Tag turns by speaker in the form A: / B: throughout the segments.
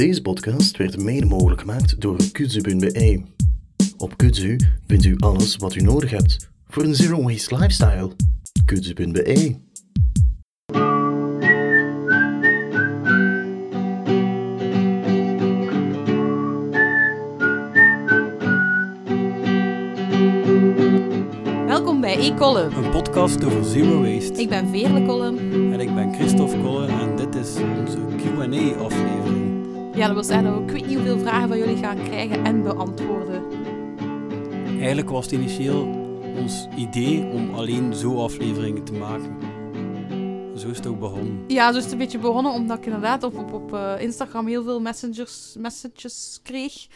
A: Deze podcast werd mede mogelijk gemaakt door kudzu.be. Op Kudzu vindt u alles wat u nodig hebt voor een zero waste lifestyle. Kudzu.be.
B: Welkom bij e-column.
C: Een podcast over zero waste.
B: Ik ben Veerle Column.
C: En ik ben Christophe Kolle en dit is onze Q&A-aflevering.
B: Ja, dat wil zeggen dat we ik weet niet hoeveel vragen van jullie gaan krijgen en beantwoorden.
C: Eigenlijk was het initieel ons idee om alleen zo afleveringen te maken. Zo is het ook begonnen.
B: Ja, zo is het een beetje begonnen omdat ik inderdaad op, op, op eh, Instagram heel veel messengers, messages kreeg.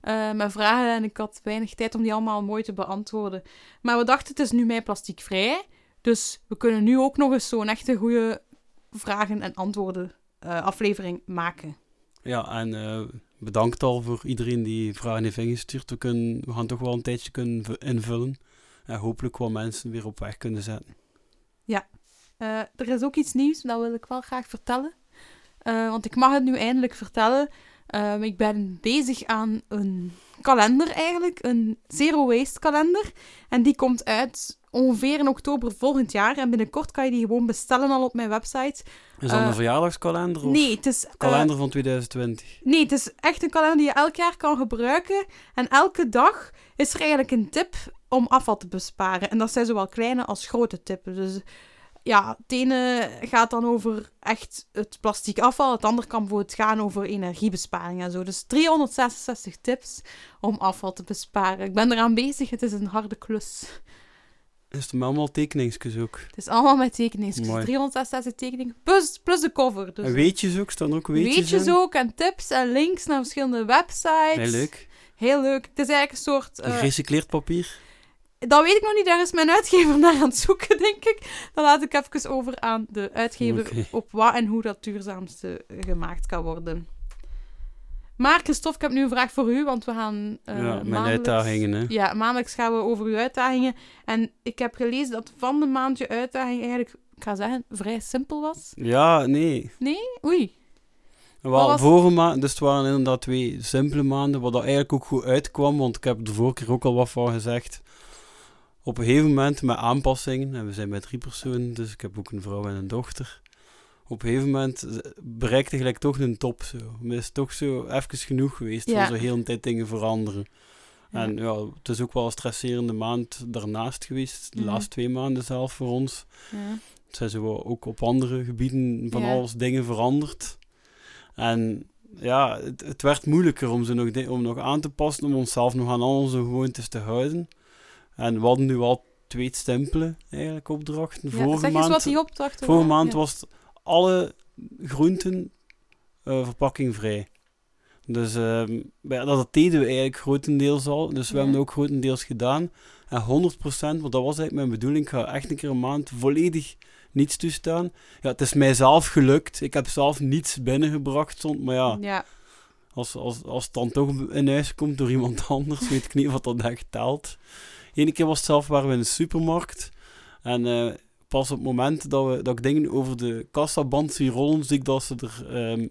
B: eh, met vragen en ik had weinig tijd om die allemaal mooi te beantwoorden. Maar we dachten, het is nu mij plastiekvrij. Dus we kunnen nu ook nog eens zo'n echte goede vragen en antwoorden eh, aflevering maken.
C: Ja, en eh, bedankt al voor iedereen die vragen heeft ingestuurd. We, kunnen, we gaan toch wel een tijdje kunnen invullen. En hopelijk wat mensen weer op weg kunnen zetten.
B: Eh, er is ook iets nieuws, dat wil ik wel graag vertellen. Eh, want ik mag het nu eindelijk vertellen. Ehm, ik ben bezig aan een kalender eigenlijk, een zero waste kalender. En die komt uit ongeveer in oktober volgend jaar. En binnenkort kan je die gewoon bestellen al op mijn website.
C: Is dat
B: Eh,
C: een verjaardagskalender of
B: Nee, het is, eh,
C: kalender van 2020?
B: nee, het is echt een kalender die je elk jaar kan gebruiken. En elke dag is er eigenlijk een tip om afval te besparen. En dat zijn zowel kleine als grote tippen. Dus ja, het ene gaat dan over echt het plastic afval. Het andere kan bijvoorbeeld gaan over energiebesparing en zo. Dus 366 tips om afval te besparen. Ik ben eraan bezig. Het is een harde klus.
C: Is het allemaal tekeningsjes ook?
B: Het is allemaal met tekeningen.
C: Mooi.
B: 366 tekeningen. Plus, plus de cover. Dus
C: En weetjes ook? Staan ook weetjes,
B: weetjes
C: in?
B: ook en tips en links naar verschillende websites.
C: Heel leuk.
B: Heel leuk. Het is eigenlijk een soort... eh,
C: Gerecycleerd papier?
B: Dat weet ik nog niet. Daar is mijn uitgever naar aan het zoeken, denk ik. Dan laat ik even over aan de uitgever op wat en hoe dat duurzaamste gemaakt kan worden. Maar Christophe, ik heb nu een vraag voor u, want we gaan... eh,
C: ja, mijn
B: maandelijks-
C: uitdagingen, hè.
B: Ja, maandelijks gaan we over uw uitdagingen. En ik heb gelezen dat van de maand je uitdaging eigenlijk, ik ga zeggen, vrij simpel was.
C: Ja, nee.
B: Nee? Oei.
C: Wel,
B: was-
C: vorige maand, dus het waren inderdaad twee simpele maanden, wat dat eigenlijk ook goed uitkwam, want ik heb de vorige keer ook al wat van gezegd. Op een gegeven moment met aanpassingen, en we zijn met drie personen, dus ik heb ook een vrouw en een dochter. Op een gegeven moment bereikte gelijk toch een top zo. Het is toch zo even genoeg geweest
B: Ja.
C: voor zo heel een tijd dingen veranderen. En ja, het is ook wel een stresserende maand daarnaast geweest, de
B: Mhm.
C: laatste twee maanden zelf voor ons.
B: Ja.
C: Het zijn zo ook op andere gebieden van
B: Ja.
C: alles dingen veranderd. En ja, het, het werd moeilijker om ze nog, om nog aan te passen, om onszelf nog aan al onze gewoontes te houden. En we hadden nu al twee stempelen, eigenlijk, opdrachten.
B: Ja,
C: vorige
B: zeg eens
C: maand,
B: wat die opdrachten
C: vorige
B: waren.
C: maand
B: Ja.
C: was alle groenten eh, verpakkingvrij. Dus ehm, ja, dat deden we eigenlijk grotendeels al. Dus we
B: Ja.
C: hebben het ook grotendeels gedaan. En 100%, want dat was eigenlijk mijn bedoeling, ik ga echt een keer een maand volledig niets toestaan. Ja, het is mijzelf gelukt. Ik heb zelf niets binnengebracht, stond, maar ja,
B: Ja,
C: als, als, als het dan toch in huis komt door iemand anders, weet ik niet wat dat echt telt. Eén keer was het zelf, waren we in de supermarkt. En eh, pas op het moment dat, we, dat ik dingen over de kassaband zie rollen, zie ik dat ze er ehm,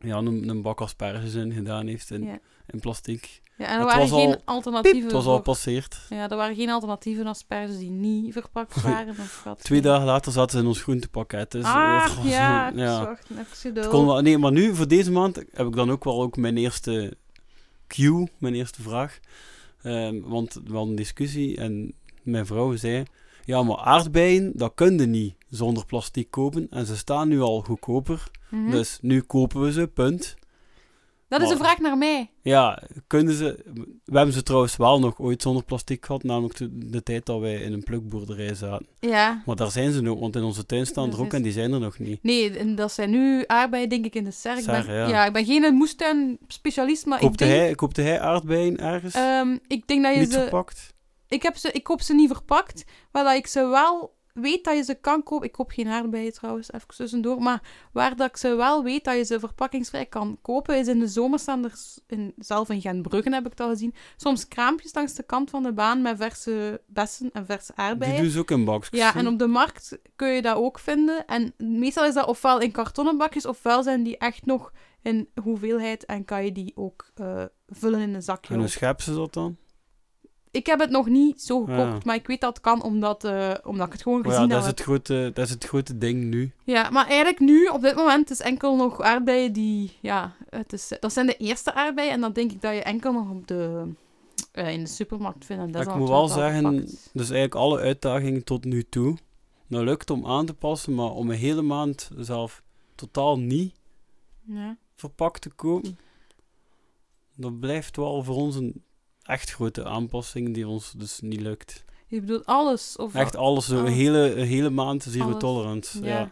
C: ja, een, een bak asperges in gedaan heeft in,
B: ja.
C: in plastic.
B: ja en er
C: Het
B: waren
C: was
B: geen
C: al-
B: alternatieven.
C: Het was al passeerd.
B: Ja, er waren geen alternatieven asperges die niet verpakt waren. Of wat.
C: Twee dagen later zaten ze in ons groentepakket. Dus,
B: Ah,
C: eh,
B: ja,
C: ja.
B: geduld.
C: kon wel- nee, maar nu, voor deze maand, heb ik dan ook wel ook mijn eerste cue, mijn eerste vraag. Ehm, want we hadden een discussie en mijn vrouw zei... Ja, maar aardbeien, dat kun je niet zonder plastic kopen. En ze staan nu al goedkoper.
B: Mhm.
C: Dus nu kopen we ze, punt.
B: Dat is een vraag naar mij.
C: Ja, kunnen ze... We hebben ze trouwens wel nog ooit zonder plastic gehad. Namelijk de, de tijd dat wij in een plukboerderij zaten.
B: Ja.
C: Maar daar zijn ze nog, want in onze tuin staan er ook en die zijn er nog niet.
B: Nee, en dat zijn nu aardbeien, denk ik, in de serre. Ik
C: ja.
B: ik ben geen moestuin-specialist, maar ik
C: Koopte
B: denk...
C: hij, koopte hij aardbeien ergens?
B: ehm, ik denk dat je
C: niet
B: ze...
C: verpakt?
B: Ik, heb ze... ik koop ze niet verpakt, maar dat ik ze wel weet dat je ze kan kopen. Ik koop geen aardbeien trouwens, even tussendoor. Maar waar dat ik ze wel weet dat je ze verpakkingsvrij kan kopen, is in de zomer staan er, in, zelf in Gentbruggen heb ik het al gezien, soms kraampjes langs de kant van de baan met verse bessen en verse
C: Die
B: aardbeien.
C: doen ze ook in bakjes.
B: Ja, en op de markt kun je dat ook vinden. En meestal is dat ofwel in kartonnen bakjes, ofwel zijn die echt nog in hoeveelheid en kan je die ook eh, vullen in een zakje.
C: En hoe scheppen ze dat dan?
B: Ik heb het nog niet zo gekocht,
C: Ja.
B: maar ik weet dat het kan omdat, eh, omdat ik het gewoon
C: Maar
B: gezien
C: ja, dat
B: heb.
C: is, het grote, dat is het grote ding nu.
B: Ja, maar eigenlijk nu, op dit moment, is enkel nog aardbeien die... Ja, het is, dat zijn de eerste aardbeien en dan denk ik dat je enkel nog op de, eh, in de supermarkt vindt. En dat
C: ik moet wel zeggen, dus eigenlijk alle uitdagingen tot nu toe, dat lukt om aan te passen, maar om een hele maand zelf totaal niet
B: Ja.
C: verpakt te kopen, dat blijft wel voor ons een echt grote aanpassing die ons dus niet lukt.
B: Je bedoelt alles? Of
C: Echt alles, een
B: alles.
C: hele, een hele maand zero
B: Alles.
C: tolerance.
B: Ja.
C: Ja.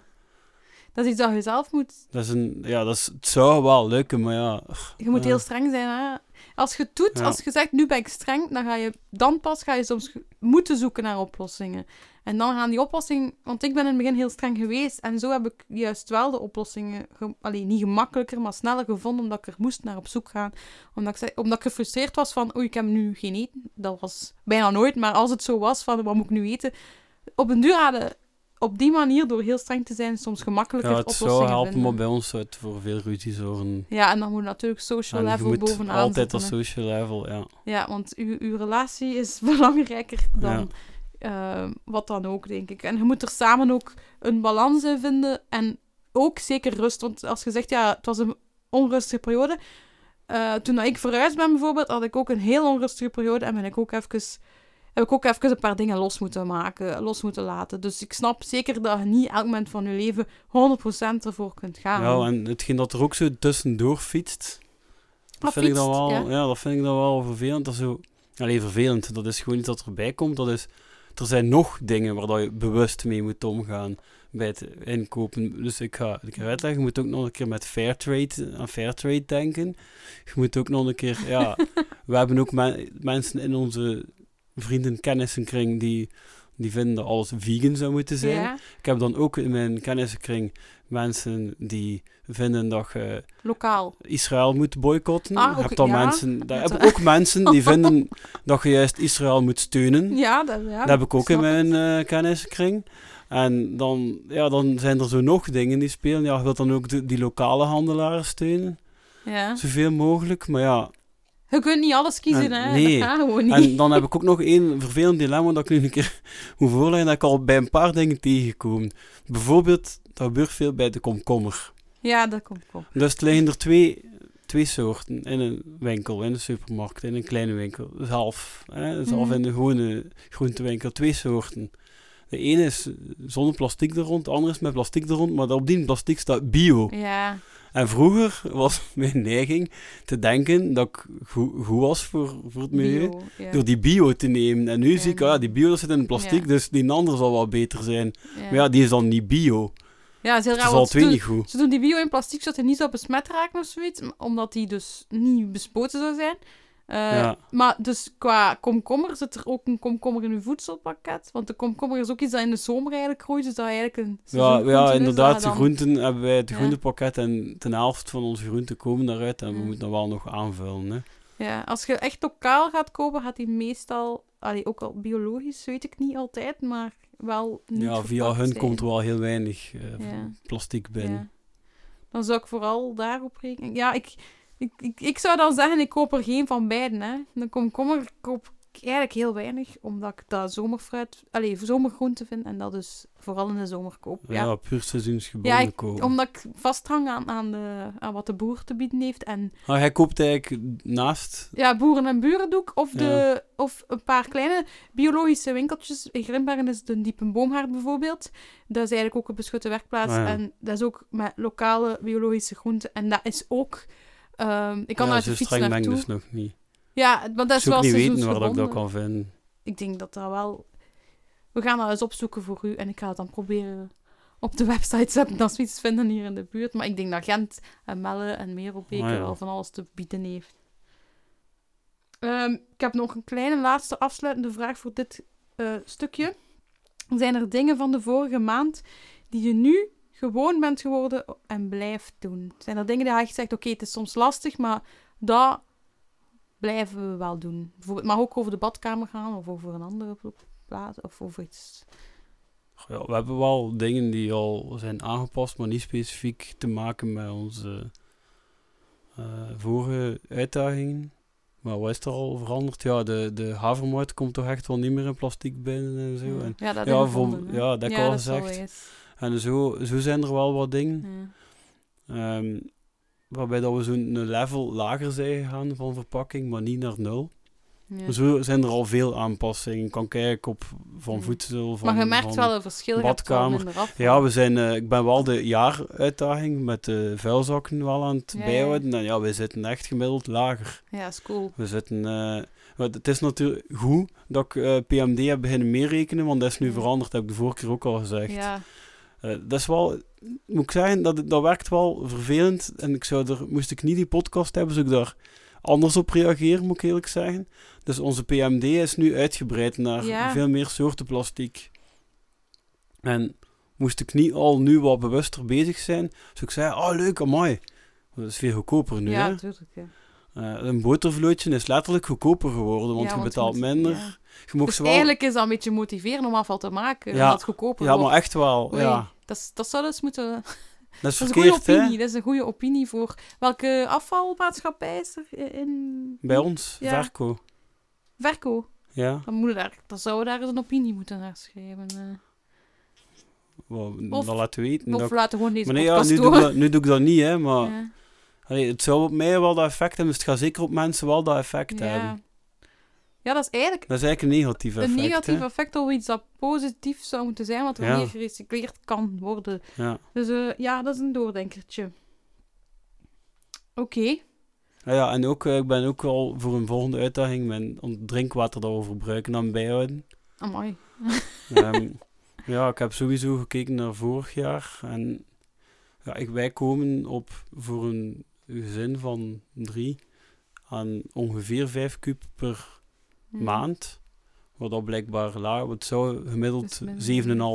B: Dat is iets dat je zelf moet...
C: Dat is een, ja, dat is, het zou wel lukken, maar ja.
B: Je moet
C: Ja.
B: heel streng zijn, hè. Als je het doet,
C: Ja.
B: als je zegt, nu ben ik streng, dan ga je... Dan pas ga je soms moeten zoeken naar oplossingen. En dan gaan die oplossingen... Want ik ben in het begin heel streng geweest. En zo heb ik juist wel de oplossingen... Ge, allee, niet gemakkelijker, maar sneller gevonden. Omdat ik er moest naar op zoek gaan. Omdat ik, zei, omdat ik gefrustreerd was van... Oei, ik heb nu geen eten. Dat was bijna nooit. Maar als het zo was van... Wat moet ik nu eten? Op een duur hadden... Op die manier, door heel streng te zijn, soms gemakkelijker
C: ja, het
B: oplossingen
C: zou helpen,
B: vinden.
C: maar bij ons het voor veel ruzie zorgen.
B: Ja, en dan moet natuurlijk social
C: En
B: level
C: moet
B: bovenaan
C: altijd dat social level, ja.
B: Ja, want uw, uw relatie is belangrijker dan
C: Ja.
B: Eh, wat dan ook, denk ik. En je moet er samen ook een balans in vinden. En ook zeker rust. Want als je zegt, ja, het was een onrustige periode. Eh, toen ik verhuisd ben bijvoorbeeld, had ik ook een heel onrustige periode. En ben ik ook even, heb ik ook even een paar dingen los moeten maken, los moeten laten. Dus ik snap zeker dat je niet elk moment van je leven 100% ervoor kunt gaan.
C: Ja, en hetgeen dat er ook zo tussendoor fietst, dat vind ik dan wel,
B: ja.
C: ja. dat vind ik dan wel vervelend. Dat is zo, alleen vervelend, dat is gewoon iets dat erbij komt. Dat is, er zijn nog dingen waar je bewust mee moet omgaan bij het inkopen. Dus ik ga, ik ga uitleggen, je moet ook nog een keer met Fairtrade, aan Fairtrade denken. Je moet ook nog een keer, ja, we hebben ook men- mensen in onze vrienden kennissenkring die, die vinden dat alles vegan zou moeten zijn.
B: Ja,
C: Ik heb dan ook in mijn kennissenkring mensen die vinden dat je
B: lokaal.
C: Israël moet boycotten.
B: Ah, ook-
C: hebt dan
B: ja.
C: mensen, daar heb ik ook mensen die vinden dat je juist Israël moet steunen.
B: Ja, dat, ja,
C: dat heb ik ook in mijn
B: het.
C: eh, kennissenkring. En dan, ja, dan zijn er zo nog dingen die spelen. Ja, je wilt dan ook de- die lokale handelaren steunen.
B: Ja.
C: Zoveel mogelijk. Maar ja,
B: Je kunt niet alles kiezen,
C: En-
B: hè.
C: nee.
B: Dat gaat gewoon niet.
C: En dan heb ik ook nog één vervelend dilemma dat ik nu een keer moet voorleggen. Dat ik al bij een paar dingen tegengekomen. Bijvoorbeeld, dat gebeurt veel bij de komkommer.
B: Ja, dat komt op.
C: Dus er liggen er twee, twee soorten in een winkel, in een supermarkt, in een kleine winkel. Zelf, hè, zelf
B: Mhm.
C: in de gewone groentewinkel. Twee soorten. De ene is zonder plastic er rond, de andere is met plastic er rond, maar op die plastic staat bio.
B: Ja.
C: En vroeger was mijn neiging te denken dat ik goed, goed was voor, voor het milieu.
B: Bio, ja.
C: Door die bio te nemen. En nu
B: Ja,
C: zie ik,
B: nee.
C: ah, die bio dat zit in plastic,
B: Ja.
C: dus die andere zal wel beter zijn.
B: Ja.
C: Maar ja, die is dan niet bio.
B: Ja, dat is heel raar.
C: is al
B: want ze
C: twee
B: doen-
C: niet goed.
B: Ze doen die bio in plastic zodat hij niet zou besmet raken of zoiets, omdat die dus niet bespoten zou zijn. Eh,
C: Ja.
B: Maar dus qua komkommer zit er ook een komkommer in uw voedselpakket. Want de komkommer is ook iets dat in de zomer eigenlijk groeit, dus dat eigenlijk een
C: Ja, ja
B: is,
C: inderdaad,
B: dat
C: de
B: dan-
C: groenten hebben wij het
B: Ja.
C: groentepakket en ten helft van onze groenten komen daaruit en we
B: Ja.
C: moeten dat wel nog aanvullen. Hè.
B: Ja, als je echt lokaal gaat kopen, gaat die meestal, allee, ook al biologisch, weet ik niet altijd, maar wel niet
C: Ja, via hun
B: zijn.
C: komt er wel heel weinig eh,
B: Ja.
C: plastic binnen.
B: Ja. Dan zou ik vooral daarop rekenen. Ja, ik, ik, ik, ik zou dan zeggen, ik koop er geen van beiden. Hè. De komkommer koop ik eigenlijk heel weinig, omdat ik dat zomerfruit, allee, zomergroente vind en dat dus vooral in de zomer koop.
C: Ja,
B: Ja,
C: puur seizoensgebonden
B: Ja, ik-
C: kopen.
B: omdat ik vasthang aan, aan, de, aan wat de boer te bieden heeft. En
C: Ah, hij koopt eigenlijk naast...
B: ja, boeren en buren doe ik. Of, de, of een paar kleine biologische winkeltjes. In Grimbergen is de Diepe Boomhaard bijvoorbeeld. Dat is eigenlijk ook een beschutte werkplaats.
C: Ah, ja.
B: En dat is ook met lokale biologische groenten. En dat is ook... ehm, ik kan
C: ja,
B: uit de fiets naartoe.
C: dus nog niet.
B: Ja, want dat is
C: zou
B: wel
C: niet weten waar dat ik dat kan vinden.
B: Ik denk dat dat wel... We gaan dat eens opzoeken voor u. En ik ga het dan proberen op de website zetten als we iets vinden hier in de buurt. Maar ik denk dat Gent en Melle en Merelbeke
C: Ah, ja.
B: wel van alles te bieden heeft. Ehm, ik heb nog een kleine laatste afsluitende vraag voor dit eh, stukje. Zijn er dingen van de vorige maand die je nu gewoon bent geworden en blijft doen? Zijn er dingen die je echt zegt, oké, het is soms lastig, maar dat blijven we wel doen? Bijvoorbeeld, het mag ook over de badkamer gaan of over een andere pla- plaats of over iets.
C: Ja, we hebben wel dingen die al zijn aangepast, maar niet specifiek te maken met onze eh, vorige uitdagingen. Maar wat is er al veranderd? Ja, de, de havermout komt toch echt wel niet meer in plastic binnen en zo. En,
B: Ja, dat
C: ja, voor- ja, dat al
B: wel
C: gezegd. En zo, zo zijn er wel wat dingen.
B: Ja.
C: Ehm, waarbij dat we zo'n level lager zijn gegaan van verpakking, maar niet naar nul.
B: Ja.
C: Zo zijn er al veel aanpassingen. Kan kijken op van voedsel, van,
B: maar je merkt wel een verschil.
C: badkamer. Ja, we zijn, eh, ik ben wel de jaaruitdaging met de vuilzakken wel aan het
B: Ja, ja.
C: bijhouden. En ja, we zitten echt gemiddeld lager.
B: Ja, is cool.
C: We zitten... eh, het is natuurlijk goed dat ik eh, PMD heb beginnen meerekenen, want dat is nu veranderd, heb ik de vorige keer ook al gezegd.
B: Ja,
C: Eh, dat is wel, moet ik zeggen, dat, dat werkt wel vervelend. En ik zou er, moest ik niet die podcast hebben, zou ik daar anders op reageren, moet ik eerlijk zeggen. Dus onze PMD is nu uitgebreid naar
B: Ja.
C: veel meer soorten plastic. En moest ik niet al nu wat bewuster bezig zijn, zou ik zeggen, oh leuk, amai. Dat is veel goedkoper nu,
B: ja,
C: hè.
B: natuurlijk. Ja.
C: Eh, een botervlootje is letterlijk goedkoper geworden, want
B: Ja,
C: je
B: want je
C: betaalt
B: moet-
C: minder.
B: ja.
C: Je
B: Dus
C: wel...
B: eigenlijk is dat een beetje motiveren om afval te maken.
C: Ja.
B: het goedkoper
C: Ja,
B: wordt.
C: maar echt wel,
B: Oei,
C: ja.
B: Dat, dat zou dus moeten...
C: Dat is
B: Dat is een
C: verkeerd,
B: goede opinie.
C: hè.
B: Dat is een goede opinie voor... Welke afvalmaatschappij is er in...
C: Bij ons,
B: Ja.
C: Verco.
B: Verco.
C: Ja.
B: Dan, moeten daar, dan zouden we daar eens een opinie moeten naar schrijven. eh.
C: Wel,
B: Of-
C: dat laten weten.
B: Of
C: dat
B: laten gewoon deze
C: Maar nee, ja, nu, doe ik dat, nu doe ik dat niet, hè. Maar
B: Ja.
C: Allee, het zou op mij wel dat effect hebben. Dus het gaat zeker op mensen wel dat effect
B: Ja.
C: hebben.
B: ja, dat is eigenlijk
C: Dat is eigenlijk een negatief effect,
B: een negatief
C: hè.
B: effect of iets dat positief zou moeten zijn, wat er
C: Ja.
B: meer gerecycleerd kan worden.
C: Ja.
B: Dus eh, ja, dat is een doordenkertje. Oké.
C: Ah ja, en ook, eh, ik ben ook wel voor een volgende uitdaging mijn drinkwater dat we verbruiken aan bijhouden.
B: Amai.
C: Ehm, ja, ik heb sowieso gekeken naar vorig jaar. En ja, ik, wij komen op voor een gezin van drie aan ongeveer 5 kub per
B: Hm.
C: maand. Wat dat blijkbaar laag, het zou gemiddeld
B: is minder.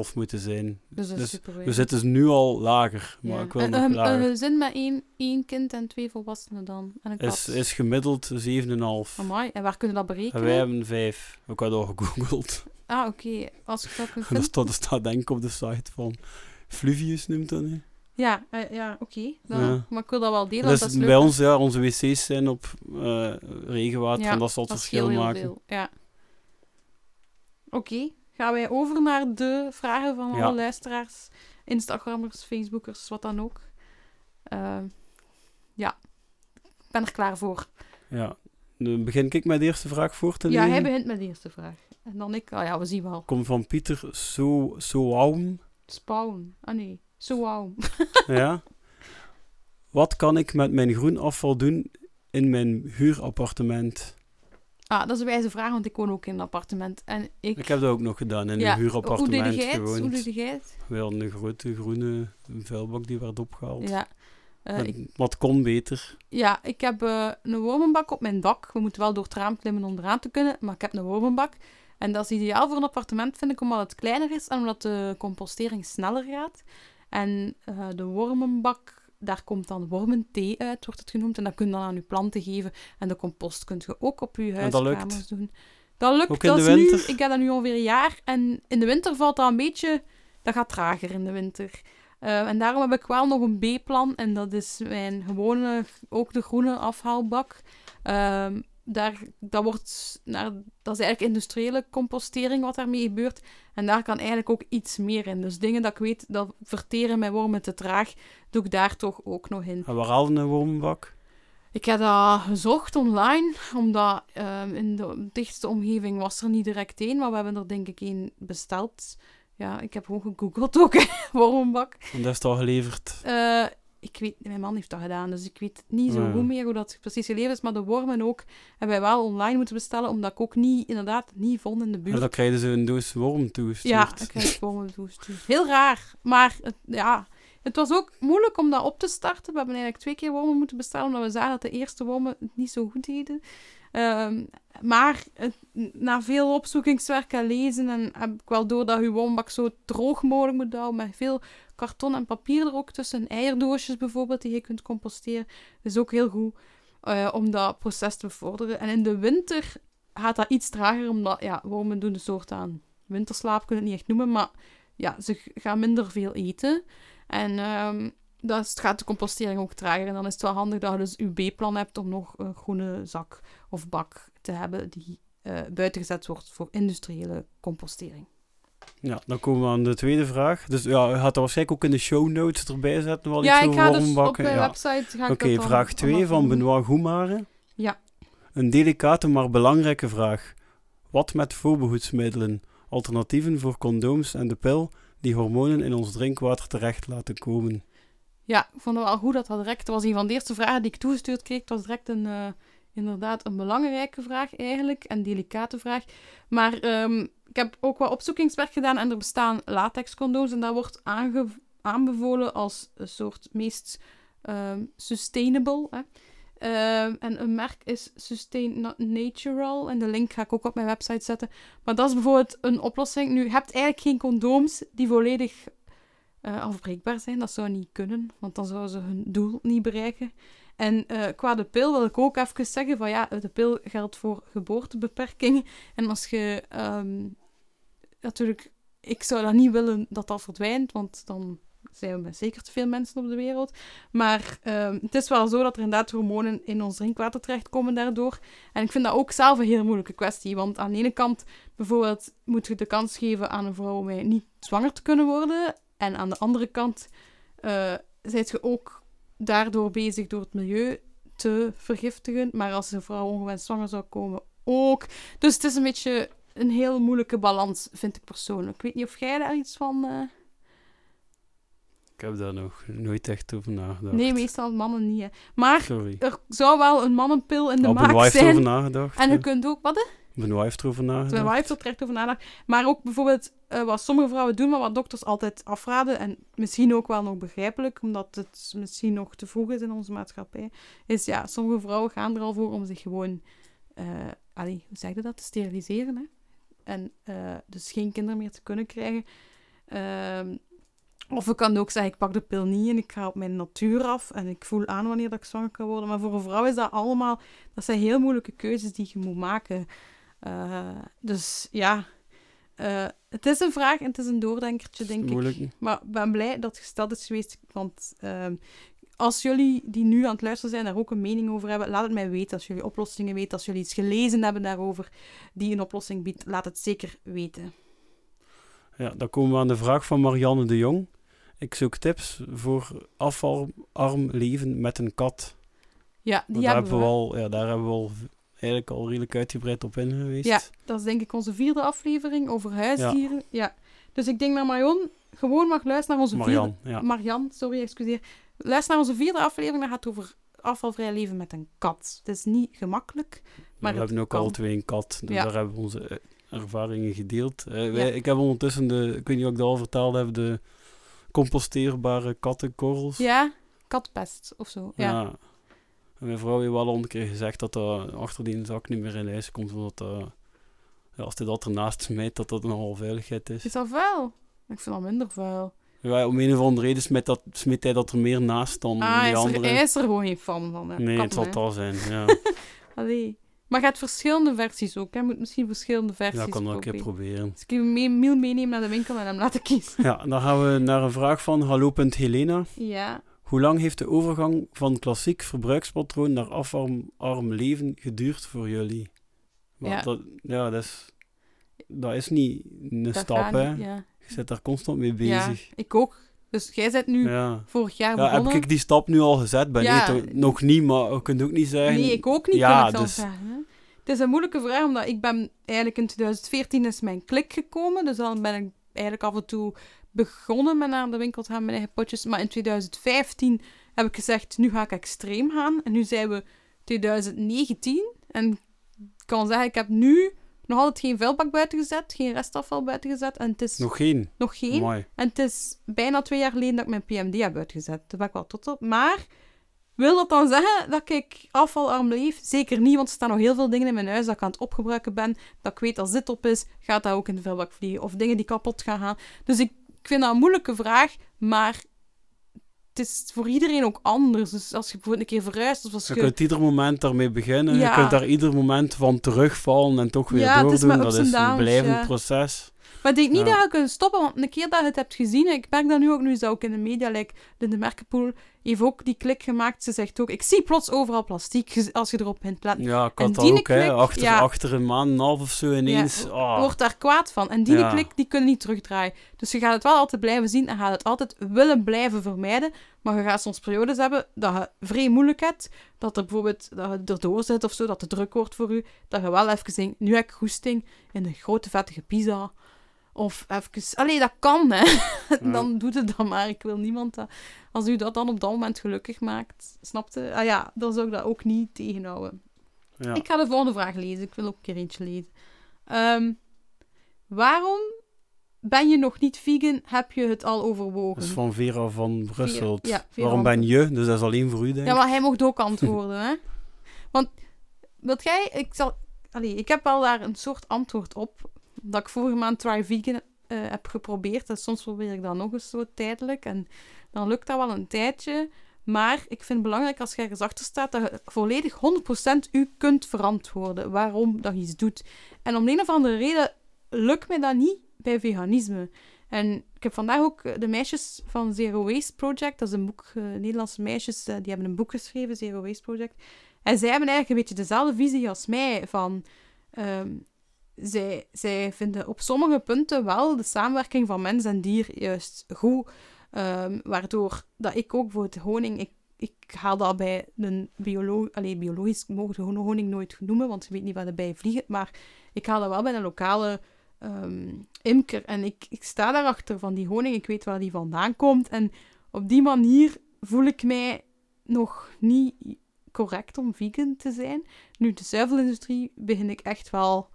C: 7,5 moeten zijn.
B: Dus
C: Dus We zitten dus nu al lager, maar
B: Ja.
C: ik wil
B: een,
C: nog
B: een-
C: lager.
B: een gezin met één, één kind en twee volwassenen dan. En een kat.
C: is, is gemiddeld 7,5.
B: Amai. En waar kunnen we dat
C: En
B: berekenen?
C: wij hebben 5. Ik had al gegoogeld.
B: Ah, oké. Als ik dat kan
C: staat, dat staat denk ik op de site van Fluvius noemt dat nu.
B: Ja, eh, ja oké. Dan-
C: Ja.
B: Maar ik wil dat wel delen,
C: Dat
B: dat is leuk.
C: bij ons, ja, onze wc's zijn op eh, regenwater
B: Ja,
C: en dat zal het
B: Dat
C: verschil
B: heel
C: maken.
B: Ja. Oké. Gaan wij over naar de vragen van
C: Ja.
B: alle luisteraars, Instagrammers, Facebookers, wat dan ook. Eh, ja. Ik ben er klaar voor.
C: Ja. Nu begin ik met de eerste vraag voor te
B: Ja,
C: lezen.
B: hij begint met de eerste vraag. En dan ik. Oh ja, we zien wel.
C: Komt van Pieter so Soaum.
B: Spawn. Ah nee. Zo wauw.
C: ja. Wat kan ik met mijn groen afval doen in mijn huurappartement?
B: Ah, dat is een wijze vraag, want ik woon ook in een appartement. En ik...
C: Ik heb dat ook nog gedaan, in
B: ja,
C: een huurappartement
B: Hoe deed het? Hoe
C: gewoond.
B: deed jij het?
C: Wel een grote groene vuilbak die werd opgehaald.
B: Ja. Eh,
C: Wat-
B: ik,
C: Wat kon beter.
B: ja, ik heb eh, een wormenbak op mijn dak. We moeten wel door het raam klimmen om eraan te kunnen, maar ik heb een wormenbak. En dat is ideaal voor een appartement, vind ik, omdat het kleiner is en omdat de compostering sneller gaat. En eh, de wormenbak, daar komt dan wormenthee uit, wordt het genoemd. En dat kun je dan aan je planten geven. En de compost kun je ook op je huiskamers doen. Dat lukt.
C: Ook in
B: dat
C: de
B: nu- ik heb dat nu ongeveer een jaar. En in de winter valt dat een beetje... Dat gaat trager in de winter. Eh, en daarom heb ik wel nog een B-plan. En dat is mijn gewone, ook de groene afhaalbak. Ehm, daar, dat, wordt, naar, dat is eigenlijk industriële compostering wat daarmee gebeurt. En daar kan eigenlijk ook iets meer in. Dus dingen dat ik weet, dat verteren mijn wormen te traag, doe ik daar toch ook nog in.
C: En waar haalde een wormenbak?
B: Ik heb dat gezocht online, omdat ehm, in de dichtste omgeving was er niet direct één, maar we hebben er denk ik één besteld. Ja, ik heb gewoon gegoogeld ook, wormenbak.
C: Want dat is al geleverd.
B: Eh, ik weet, mijn man heeft dat gedaan, dus ik weet niet zo goed meer hoe dat precies geleverd is. Maar de wormen ook hebben wij wel online moeten bestellen, omdat ik ook niet, inderdaad, niet vond in de buurt.
C: En dan krijgen ze een doos worm toegestuurd.
B: Ja, ik krijg wormen toegestuurd. Heel raar, maar het, ja, het was ook moeilijk om dat op te starten. We hebben eigenlijk twee keer wormen moeten bestellen, omdat we zagen dat de eerste wormen het niet zo goed deden. Ehm, maar na veel opzoekingswerk en lezen en heb ik wel door dat je wormbak zo droog mogelijk moet houden, met veel karton en papier er ook tussen, eierdoosjes bijvoorbeeld, die je kunt composteren. Is ook heel goed eh, om dat proces te bevorderen. En in de winter gaat dat iets trager, omdat ja, wormen doen een soort aan winterslaap, kun je het niet echt noemen, maar ja, ze gaan minder veel eten. En ehm, dat gaat de compostering ook trager. En dan is het wel handig dat je dus je B-plan hebt om nog een groene zak of bak te hebben die eh buiten gezet wordt voor industriële compostering.
C: Ja, dan komen we aan de tweede vraag. Dus ja, je gaat er waarschijnlijk ook in de show notes erbij zetten. Wel
B: ja,
C: iets
B: ik
C: over
B: ga dus op
C: wormbakken.
B: mijn
C: Ja.
B: website... ga ik
C: Oké, vraag 2
B: allemaal
C: van. Benoit Goemare.
B: Ja.
C: Een delicate maar belangrijke vraag. Wat met voorbehoedsmiddelen, alternatieven voor condooms en de pil die hormonen in ons drinkwater terecht laten komen?
B: Ja, ik vond het wel goed dat dat direct... Was een van de eerste vragen die ik toegestuurd kreeg. Het was direct een, eh, inderdaad een belangrijke vraag eigenlijk. En delicate vraag. Maar ehm, ik heb ook wat opzoekingswerk gedaan. En er bestaan latexcondooms. En dat wordt aanbevolen als een soort meest ehm, sustainable. Hè. Ehm, en een merk is Sustain Na- Natural. En de link ga ik ook op mijn website zetten. Maar dat is bijvoorbeeld een oplossing. Nu, je hebt eigenlijk geen condooms die volledig eh, afbreekbaar zijn. Dat zou niet kunnen, want dan zouden ze hun doel niet bereiken. En eh, qua de pil wil ik ook even zeggen van ja, de pil geldt voor geboortebeperking. En als je ehm, natuurlijk, ik zou dat niet willen dat dat verdwijnt, want dan zijn we met zeker te veel mensen op de wereld. Maar ehm, het is wel zo dat er inderdaad hormonen in ons drinkwater terechtkomen daardoor. En ik vind dat ook zelf een heel moeilijke kwestie. Want aan de ene kant, bijvoorbeeld, moet je de kans geven aan een vrouw om niet zwanger te kunnen worden. En aan de andere kant, eh zijt je ook daardoor bezig door het milieu te vergiftigen. Maar als een vrouw ongewenst zwanger zou komen, ook. Dus het is een beetje een heel moeilijke balans, vind ik persoonlijk. Ik weet niet of jij daar iets van... eh,
C: Ik heb daar nog nooit echt over nagedacht.
B: Nee, meestal mannen niet. Hè. Maar
C: Sorry.
B: er zou wel een mannenpil in de
C: Oh,
B: maak
C: Benoit heeft erover
B: zijn.
C: nagedacht.
B: En je
C: ja.
B: kunt ook... Wat?
C: Benoit heeft erover
B: Mijn
C: nagedacht.
B: wife er terecht over nadenken. Maar ook bijvoorbeeld eh, wat sommige vrouwen doen, maar wat dokters altijd afraden, en misschien ook wel nog begrijpelijk, omdat het misschien nog te vroeg is in onze maatschappij, is ja, sommige vrouwen gaan er al voor om zich gewoon, eh allee, hoe zeg dat, te steriliseren. Hè? En eh, dus geen kinderen meer te kunnen krijgen. Ehm, of ik kan ook zeggen, ik pak de pil niet en ik ga op mijn natuur af en ik voel aan wanneer dat ik zwanger kan worden. Maar voor een vrouw is dat allemaal, dat zijn heel moeilijke keuzes die je moet maken. Dus ja, eh, het is een vraag en het is een doordenkertje, denk ik. Maar ik ben blij dat het gesteld is geweest, want ehm, als jullie die nu aan het luisteren zijn daar ook een mening over hebben, laat het mij weten. Als jullie oplossingen weten, als jullie iets gelezen hebben daarover die een oplossing biedt, laat het zeker weten.
C: Ja, dan komen we aan de vraag van Marianne de Jong. Ik zoek tips voor afvalarm leven met een kat.
B: Ja, die hebben we
C: al, ja, daar hebben we al eigenlijk al redelijk uitgebreid op in geweest.
B: Ja, dat is denk ik onze vierde aflevering over huisdieren. Ja. Dus ik denk dat Marion gewoon mag luisteren naar onze
C: Marian,
B: vierde...
C: ja.
B: Marian, sorry, excuseer. Luister naar onze vierde aflevering, dat gaat over afvalvrij leven met een kat. Het is niet gemakkelijk, maar
C: we hebben ook
B: kan.
C: alle twee een kat, dus
B: Ja.
C: daar hebben we onze eh, ervaringen gedeeld. Eh, wij. Ik heb ondertussen de, ik weet niet of ik dat al verteld heb, de composteerbare kattenkorrels.
B: Ja, katpest of zo. Ja.
C: En mijn vrouw heeft wel al een keer gezegd dat dat achter die zak niet meer in huis komt, omdat dat, ja, als hij dat ernaast smijt, dat dat nogal veiligheid is.
B: Is dat vuil? Ik vind dat minder vuil.
C: Ja, om een of andere reden smijt, dat, smijt hij dat er meer naast dan
B: Ah,
C: die
B: is, er,
C: andere.
B: hij is er gewoon geen fan van. Hè.
C: nee, het zal dat zijn, ja.
B: Allee. Maar je hebt verschillende versies ook. Hè. Je moet misschien verschillende versies
C: ja, ik kan dat een keer proberen.
B: Dus ik heb een me- mail meenemen naar de winkel en hem laten kiezen.
C: Ja, dan gaan we naar een vraag van hallo.helena.
B: Ja.
C: Hoe lang heeft de overgang van klassiek verbruikspatroon naar afarm leven geduurd voor jullie? Want
B: Ja.
C: Dat, ja, dat is, dat is niet een
B: dat
C: stap, hè.
B: niet, Ja.
C: Je zit daar constant mee
B: ja,
C: bezig.
B: ik ook. Dus jij bent nu
C: Ja.
B: vorig jaar
C: Ja, heb
B: begonnen.
C: ik die stap nu al gezet? Ben
B: Ja.
C: nee, toch- nog niet, maar je kunt ook niet zeggen...
B: Nee, ik ook niet,
C: Ja,
B: kan ik
C: dus-
B: zeggen. Hè. Het is een moeilijke vraag, omdat ik ben eigenlijk in 2014 is mijn klik gekomen. Dus dan ben ik eigenlijk af en toe begonnen met naar de winkel te gaan met mijn eigen potjes. Maar in 2015 heb ik gezegd, nu ga ik extreem gaan. En nu zijn we 2019. En ik kan zeggen, ik heb nu nog altijd geen vuilbak buiten gezet, geen restafval buiten gezet. En het is nog,
C: Nog geen?
B: geen.
C: Mooi.
B: En het is bijna twee jaar geleden dat ik mijn PMD heb uitgezet. Daar ben ik wel tot op. Maar wil dat dan zeggen dat ik afvalarm leef? Zeker niet, want er staan nog heel veel dingen in mijn huis dat ik aan het opgebruiken ben. Dat ik weet als dit op is, gaat dat ook in de vuilbak vliegen. Of dingen die kapot gaan gaan. Dus ik, ik vind dat een moeilijke vraag, maar het is voor iedereen ook anders. Dus als je bijvoorbeeld een keer verhuist, of als
C: Je
B: je...
C: kunt ieder moment daarmee beginnen.
B: Ja.
C: Je kunt daar ieder moment van terugvallen en toch weer
B: Ja, het is
C: doordoen. Dat is een blijvend
B: ja.
C: proces.
B: Maar ik denk niet
C: Ja.
B: dat je kunt stoppen, want een keer dat je het hebt gezien, ik merk dat nu ook, nu zou ik in de media, like, de Merkenpoel heeft ook die klik gemaakt. Ze zegt ook, ik zie plots overal plastiek, als je erop bent letten.
C: Ja, ik
B: En
C: had dat
B: die
C: ook, hè.
B: klik,
C: Achter,
B: ja.
C: achter een maand, een half of zo ineens.
B: Ja,
C: ah.
B: wordt daar kwaad van. En die
C: Ja.
B: klik, die kunnen niet terugdraaien. Dus je gaat het wel altijd blijven zien en gaat het altijd willen blijven vermijden. Maar je gaat soms periodes hebben dat je vrij moeilijk hebt. Dat er bijvoorbeeld, dat je erdoor zit of zo, dat het druk wordt voor je. Dat je wel even denkt, nu heb ik goesting in een grote vettige pizza. Of even... Allee, dat kan, hè. dan doet het dan maar. Ik wil niemand dat... Als u dat dan op dat moment gelukkig maakt, snapte? Ah ja, dan zou ik dat ook niet tegenhouden.
C: Ja.
B: Ik ga de volgende vraag lezen. Ik wil ook een keer eentje lezen. Ehm, waarom ben je nog niet vegan? Heb je het al overwogen?
C: Dat is van Vera van Brussel.
B: ja, Vera
C: Waarom ben je? Dus dat is alleen voor u, denk ik.
B: Ja, maar hij mocht ook antwoorden, hè? Want, wilt jij... Ik, zal, allee, ik heb al daar een soort antwoord op. Dat ik vorige maand Try Vegan eh, heb geprobeerd. En soms probeer ik dat nog eens zo tijdelijk. En dan lukt dat wel een tijdje. Maar ik vind het belangrijk als je ergens achter staat, dat je volledig 100% u kunt verantwoorden waarom dat je iets doet. En om een of andere reden lukt mij dat niet bij veganisme. En ik heb vandaag ook eh, de meisjes van Zero Waste Project, dat is een boek, eh, Nederlandse meisjes, die hebben een boek geschreven, Zero Waste Project. En zij hebben eigenlijk een beetje dezelfde visie als mij, van... ehm, zij, vinden op sommige punten wel de samenwerking van mens en dier juist goed. Ehm, waardoor dat ik ook voor het honing... Ik, ik haal dat bij een biolo allee, biologisch... Mogen de honing nooit noemen, want je weet niet waar de bij vliegen. Maar ik haal dat wel bij een lokale ehm, imker. En ik, ik sta daarachter van die honing. Ik weet waar die vandaan komt. En op die manier voel ik mij nog niet correct om vegan te zijn. Nu, de zuivelindustrie begin ik echt wel...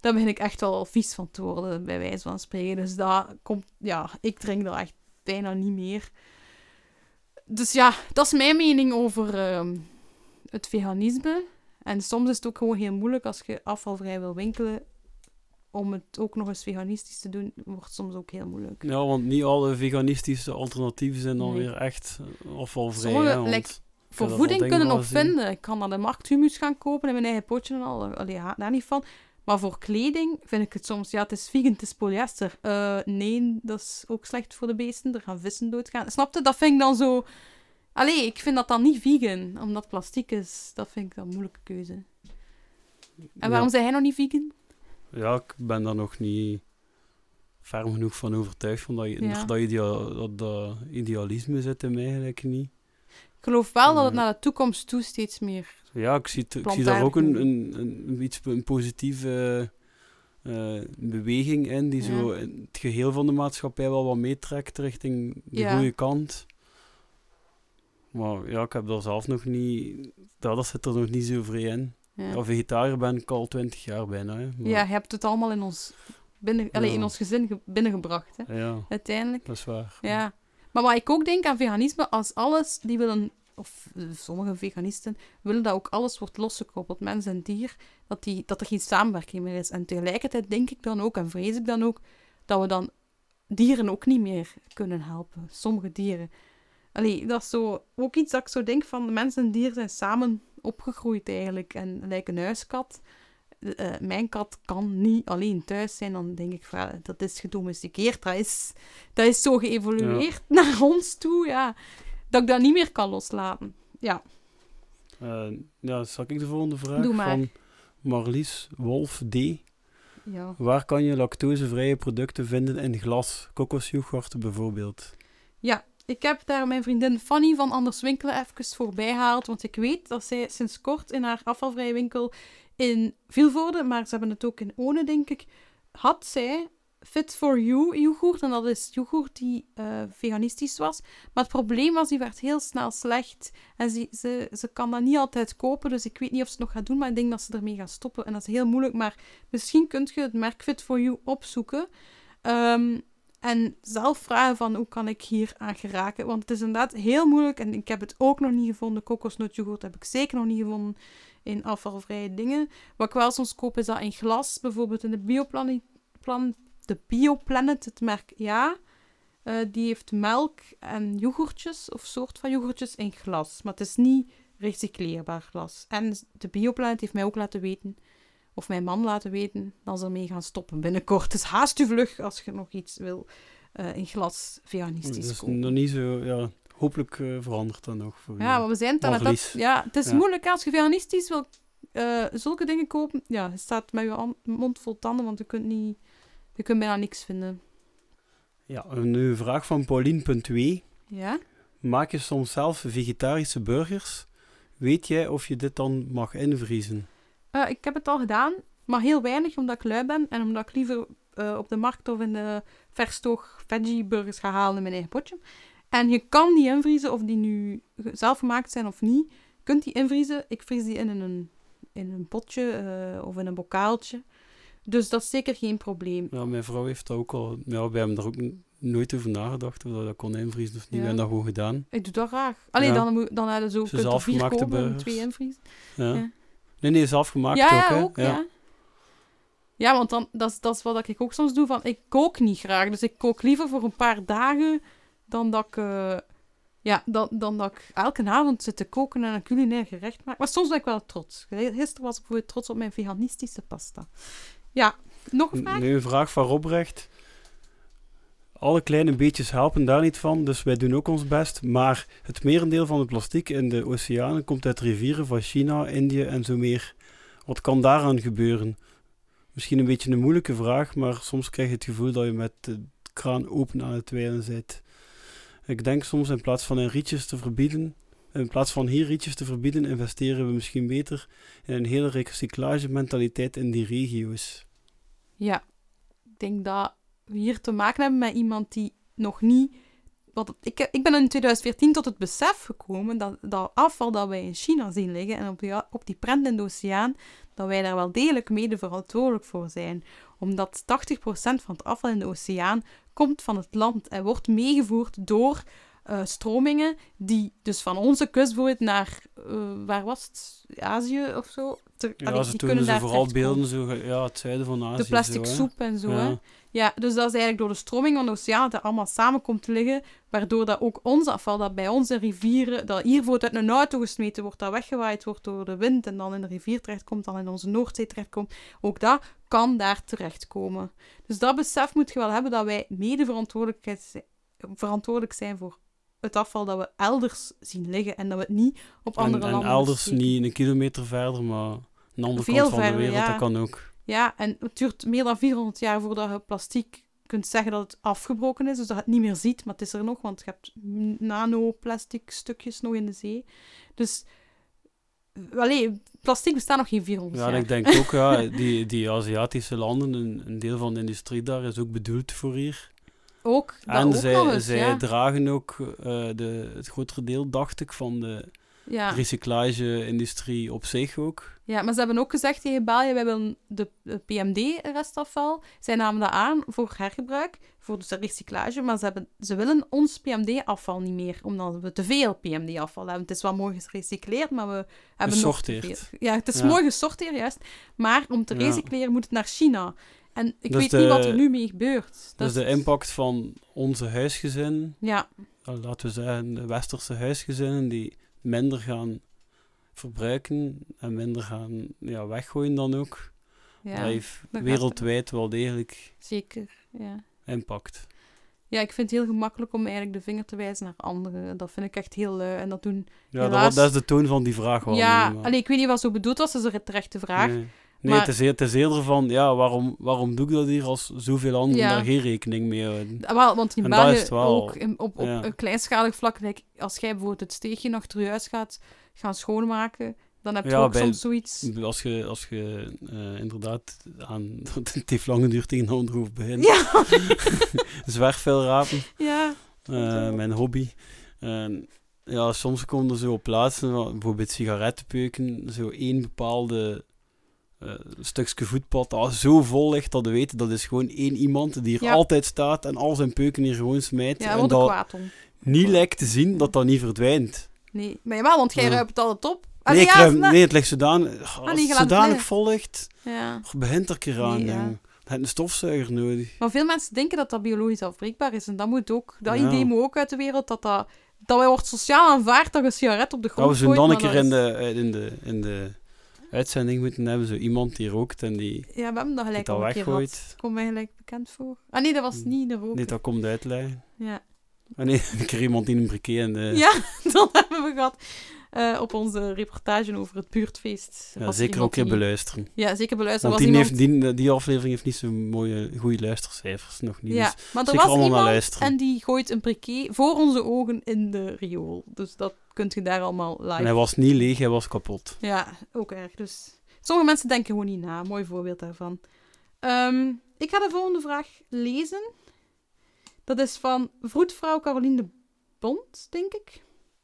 B: Daar begin ik echt wel vies van te worden, bij wijze van spreken. Dus dat komt... Ja, ik drink dat echt bijna niet meer. Dus ja, dat is mijn mening over ehm, het veganisme. En soms is het ook gewoon heel moeilijk als je afvalvrij wil winkelen. Om het ook nog eens veganistisch te doen, wordt soms ook heel moeilijk.
C: Ja, want niet alle veganistische alternatieven zijn dan
B: Nee.
C: weer echt afvalvrij.
B: Sommige,
C: hè,
B: like, Voor voeding kunnen nog vinden. Ik kan naar de markt humus gaan kopen in mijn eigen potje en al. Allee, daar niet van. Maar voor kleding vind ik het soms... Ja, het is vegan, het is polyester. Eh, nee, dat is ook slecht voor de beesten. Er gaan vissen doodgaan. Snap je? Dat vind ik dan zo... Allee, ik vind dat dan niet vegan. Omdat plastic is. Dat vind ik dan een moeilijke keuze. En waarom
C: ja.
B: zijn hij nog niet vegan?
C: Ja, ik ben daar nog niet ferm genoeg van overtuigd. Van dat, je,
B: Ja.
C: dat, idea- dat, dat idealisme zit in mij eigenlijk niet.
B: Ik geloof wel dat het naar de toekomst toe steeds meer...
C: Ja, ik zie, ik zie daar ook een, een, een, iets, een positieve eh, beweging in, die
B: Ja.
C: zo het geheel van de maatschappij wel wat meetrekt richting de
B: Ja.
C: goede kant. Maar ja, ik heb daar zelf nog niet... Dat, dat zit er nog niet zo vrij in.
B: Ja.
C: Ja, vegetariër ben ik al twintig jaar bijna. Hè. Maar-
B: Ja, je hebt het allemaal in ons, binnen, allee,
C: Ja.
B: in ons gezin ge- binnengebracht, hè,
C: ja,
B: uiteindelijk.
C: dat is waar.
B: Ja. Maar wat ik ook denk aan veganisme, als alles, die willen, of eh, sommige veganisten, willen dat ook alles wordt losgekoppeld, mens en dier, dat, die, dat er geen samenwerking meer is. En tegelijkertijd denk ik dan ook, en vrees ik dan ook, dat we dan dieren ook niet meer kunnen helpen. Sommige dieren. Allee, dat is zo, ook iets dat ik zo denk van, mens en dier zijn samen opgegroeid eigenlijk. En lijken een huiskat. eh, mijn kat kan niet alleen thuis zijn, dan denk ik van, ja, dat is gedomesticeerd. Dat is, dat is zo geëvolueerd naar ons toe, ja. Dat ik dat niet meer kan loslaten. Ja,
C: Eh, ja, zal ik de volgende vraag
B: Doe maar.
C: van Marlies Wolf D.
B: ja.
C: Waar kan je lactosevrije producten vinden in glas? Kokosyoghurt bijvoorbeeld.
B: Ja, ik heb daar mijn vriendin Fanny van Anders Winkelen even voorbij gehaald, want ik weet dat zij sinds kort in haar afvalvrije winkel in Vilvoorde, maar ze hebben het ook in One, denk ik, had zij Fit for You yoghurt. En dat is yoghurt die eh, veganistisch was. Maar het probleem was, die werd heel snel slecht. En ze, ze, ze kan dat niet altijd kopen, dus ik weet niet of ze het nog gaat doen, maar ik denk dat ze ermee gaat stoppen. En dat is heel moeilijk, maar misschien kunt je het merk Fit for You opzoeken. Ehm, en zelf vragen van hoe kan ik hier aan geraken. Want het is inderdaad heel moeilijk. En ik heb het ook nog niet gevonden. Kokosnootyoghurt heb ik zeker nog niet gevonden in afvalvrije dingen. Wat ik wel soms koop is dat in glas. Bijvoorbeeld in de Bioplanet, plan, de Bioplanet, het merk ja. Eh, die heeft melk en yoghurtjes of soort van yoghurtjes in glas. Maar het is niet recycleerbaar glas. En de Bioplanet heeft mij ook laten weten of mijn man laten weten dat ze ermee gaan stoppen binnenkort. Dus haast u vlug als je nog iets wil uh, in glas veganistisch
C: Dat is
B: kopen.
C: nog niet zo, ja. Hopelijk eh, verandert dat nog voor
B: Ja, maar we zijn het aan het...
C: Marlies.
B: af- Ja, het is
C: Ja.
B: moeilijk als je veganistisch wil eh, zulke dingen kopen. Ja, staat met je mond vol tanden, want je kunt, niet, je kunt bijna niks vinden.
C: Ja, een vraag van Pauline.w.
B: Ja?
C: Maak je soms zelf vegetarische burgers? Weet jij of je dit dan mag invriezen?
B: Eh, ik heb het al gedaan, maar heel weinig omdat ik lui ben en omdat ik liever eh, op de markt of in de verstoog veggie burgers ga halen in mijn eigen potje. En je kan die invriezen, of die nu zelf gemaakt zijn of niet. Je kunt die invriezen. Ik vries die in een, in een potje eh, of in een bokaaltje. Dus dat is zeker geen probleem.
C: Ja, mijn vrouw heeft dat ook al... Ja, we hebben er ook nooit over nagedacht of dat dat kon invriezen of niet.
B: Ja.
C: We hebben dat gewoon gedaan.
B: Ik doe dat graag. Alleen
C: Ja.
B: dan, moet- dan hadden ze ook er vier
C: zelfgemaakte
B: kopen en
C: burgers.
B: twee invriezen.
C: Ja.
B: Ja.
C: Nee, nee, zelfgemaakt
B: ja,
C: ook,
B: ja,
C: hè?
B: ook, ja. Ja, want dan, dat, is, dat is wat ik ook soms doe. Van, ik kook niet graag. Dus ik kook liever voor een paar dagen dan dat ik, eh, ja, dan, dan dat ik elke avond zit te koken en een culinair gerecht maak. Maar soms ben ik wel trots. Gisteren was ik bijvoorbeeld trots op mijn veganistische pasta. Ja, nog een vraag?
C: Nu een vraag van Robrecht. Alle kleine beetjes helpen daar niet van, dus wij doen ook ons best. Maar het merendeel van het plastic in de oceanen komt uit rivieren van China, Indië en zo meer. Wat kan daaraan gebeuren? Misschien een beetje een moeilijke vraag, maar soms krijg je het gevoel dat je met de kraan open aan het wijlen zit. Ik denk soms in plaats van in rietjes te verbieden, in plaats van hier rietjes te verbieden, investeren we misschien beter in een hele recyclagementaliteit in die regio's.
B: Ja, ik denk dat we hier te maken hebben met iemand die nog niet. Het- ik, ik ben in 2014 tot het besef gekomen dat dat afval dat wij in China zien liggen en op die, op die prent in de oceaan, dat wij daar wel degelijk mede verantwoordelijk voor zijn. Omdat 80% van het afval in de oceaan komt van het land en wordt meegevoerd door eh, stromingen die dus van onze kust bijvoorbeeld naar, eh, waar was het, Azië of zo? Ter-
C: Ja,
B: allee,
C: ze
B: die kunnen
C: ze
B: daar
C: vooral beelden, zo, ja, het zuiden van Azië.
B: De plastic
C: zo,
B: soep en zo, hè.
C: Ja.
B: Ja, dus dat is eigenlijk door de stroming van de oceaan dat allemaal samen komt te liggen, waardoor dat ook ons afval dat bij onze rivieren, dat hier wordt uit een auto gesmeten wordt, dat weggewaaid wordt door de wind en dan in de rivier terechtkomt, dan in onze Noordzee terechtkomt, ook dat kan daar terechtkomen. Dus dat besef moet je wel hebben dat wij mede verantwoordelijk zijn voor het afval dat we elders zien liggen en dat we het niet op
C: En,
B: andere
C: en
B: landen
C: elders
B: steken.
C: niet een kilometer verder, maar een andere
B: Veel
C: kant van
B: verder,
C: de wereld,
B: ja.
C: dat kan ook.
B: Ja, en het duurt meer dan 400 jaar voordat je plastic kunt zeggen dat het afgebroken is. Dus dat je het niet meer ziet, maar het is er nog, want je hebt nanoplastic stukjes nog in de zee. Dus, allee, plastic bestaat nog geen 400
C: Ja, en
B: jaar.
C: ik denk ook, ja, die, die Aziatische landen, een, een deel van de industrie daar is ook bedoeld voor hier.
B: Ook, dat
C: en
B: ook
C: zij,
B: nog eens,
C: zij
B: ja.
C: dragen ook eh, de, het grotere deel, dacht ik, van de
B: Ja.
C: recyclage-industrie op zich ook.
B: ja, maar ze hebben ook gezegd tegen België, wij willen de, de PMD-restafval, zij namen dat aan voor hergebruik, voor dus de recyclage, maar ze, hebben, ze willen ons PMD-afval niet meer, omdat we te veel PMD-afval hebben. Het is wel mooi gerecycleerd, maar we hebben nog te
C: Gesorteerd.
B: veel. Ja, het is
C: Ja.
B: mooi gesorteerd, juist. Maar om te recycleren moet het naar China. En ik
C: Dus
B: weet
C: de-
B: niet wat er nu mee gebeurt.
C: Dus
B: Dat
C: de
B: is-
C: impact van onze huisgezinnen
B: Ja,
C: nou, laten we zeggen, de westerse huisgezinnen die minder gaan verbruiken en minder gaan ja, weggooien dan ook.
B: ja
C: dat heeft wereldwijd wel degelijk
B: zeker. Ja.
C: impact.
B: ja, ik vind het heel gemakkelijk om eigenlijk de vinger te wijzen naar anderen. Dat vind ik echt heel lui. En dat doen...
C: Ja, dat,
B: Helaas-
C: wa- dat is de toon van die vraag wel.
B: ja,
C: nu, maar-
B: allee, ik weet niet wat zo bedoeld was, dat is een terechte vraag.
C: Nee, nee
B: maar-
C: het, is, eer- het is eerder van, ja, waarom, waarom doe ik dat hier als zoveel anderen
B: Ja.
C: daar geen rekening mee houden?
B: Ah, Wel, want in
C: dat
B: België ook in- op, op
C: Ja.
B: een kleinschalig vlak, als jij bijvoorbeeld het steegje je huis gaat gaan schoonmaken, dan heb je
C: Ja,
B: ook
C: bij-
B: soms zoiets...
C: Als je, als je eh, inderdaad aan... Het heeft lange duur tegen een ander hoofd begint.
B: Ja,
C: Zwerfvuil rapen.
B: ja,
C: Eh, mijn hobby. En ja, soms komen er zo op plaatsen, bijvoorbeeld sigarettenpeuken, zo één bepaalde eh stukje voetpad dat zo vol ligt dat we weten dat is gewoon één iemand die er
B: Ja.
C: altijd staat en al zijn peuken hier gewoon smijt.
B: ja,
C: en dat
B: kwaad om.
C: niet lijkt te zien dat dat niet verdwijnt.
B: Nee, maar jawel, want jij ruipt het altijd op.
C: Nee, ruim- nee, het ligt zodanig, als
B: nee, je laat het
C: zodanig vol ligt,
B: ja.
C: begint er een keer aan.
B: Nee, ja.
C: jong. Je hebt een stofzuiger nodig.
B: Maar veel mensen denken dat dat biologisch afbreekbaar is. En dat moet ook, dat
C: Ja.
B: idee moet ook uit de wereld, dat dat... Dat wordt sociaal aanvaard dat je een sigaret op de grond
C: we zijn dan
B: gooit,
C: een keer in
B: dat
C: de, eh, in de, in de uitzending moeten hebben. Zo iemand die rookt en die
B: Ja, we hebben dat gelijk
C: al
B: keer
C: weggooit.
B: Komt mij gelijk bekend voor. Ah nee, dat was niet de roker.
C: Nee, dat komt uitleggen.
B: Ja.
C: Ah nee, een keer iemand in een briquet en de...
B: ja, dat hebben we gehad. eh, op onze reportage over het buurtfeest.
C: Ja,
B: er
C: zeker ook
B: die-
C: beluisteren.
B: Ja, zeker beluisteren.
C: Want die,
B: iemand...
C: heeft, die, die aflevering heeft niet zo'n mooie, goede luistercijfers. Nog niet.
B: Ja,
C: Dus
B: maar er was iemand en die gooit een briquet voor onze ogen in de riool. Dus dat kunt je daar allemaal live...
C: En hij was niet leeg, hij was kapot.
B: Ja, ook erg. Dus sommige mensen denken gewoon niet na. Mooi voorbeeld daarvan. Ehm, ik ga de volgende vraag lezen. Dat is van vroedvrouw Caroline de Bond, denk ik.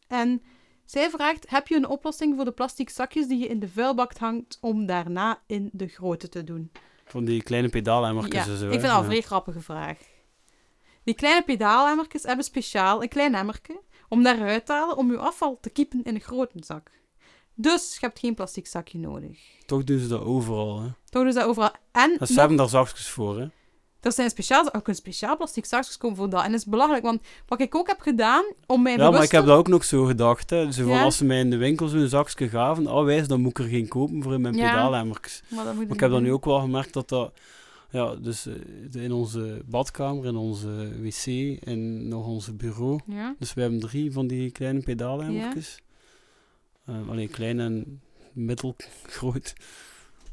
B: En zij vraagt: Heb je een oplossing voor de plastic zakjes die je in de vuilbak hangt om daarna in de grote te doen?
C: Van die kleine pedaalemmertjes
B: Ja,
C: en zo.
B: ik vind dat een
C: Ja.
B: vrij grappige vraag. Die kleine pedaalemmertjes hebben speciaal een klein emmerke om daaruit te halen om je afval te kiepen in een grote zak. Dus je hebt geen plastic zakje nodig.
C: Toch doen ze dat overal. Hè.
B: Toch dus dat overal. En
C: ze
B: nog-
C: hebben daar zakjes voor. Hè.
B: er zijn speciaal, ook een speciaal plastic zakjes komen voor dat. En dat is belachelijk, want wat ik ook heb gedaan om mij
C: Ja, maar ik heb dat ook nog zo gedacht. Hè. Van,
B: Ja.
C: als ze mij in de winkel zo'n zakje gaven, oh wijs, dan moet ik er geen kopen voor in mijn
B: Ja. Maar, dat moet je
C: Maar ik heb dan nu ook wel gemerkt dat dat... Ja, dus eh, in onze badkamer, in onze wc en nog onze bureau.
B: Ja?
C: Dus we hebben drie van die kleine pedaalemmertjes. Eh, alleen klein en middelgroot.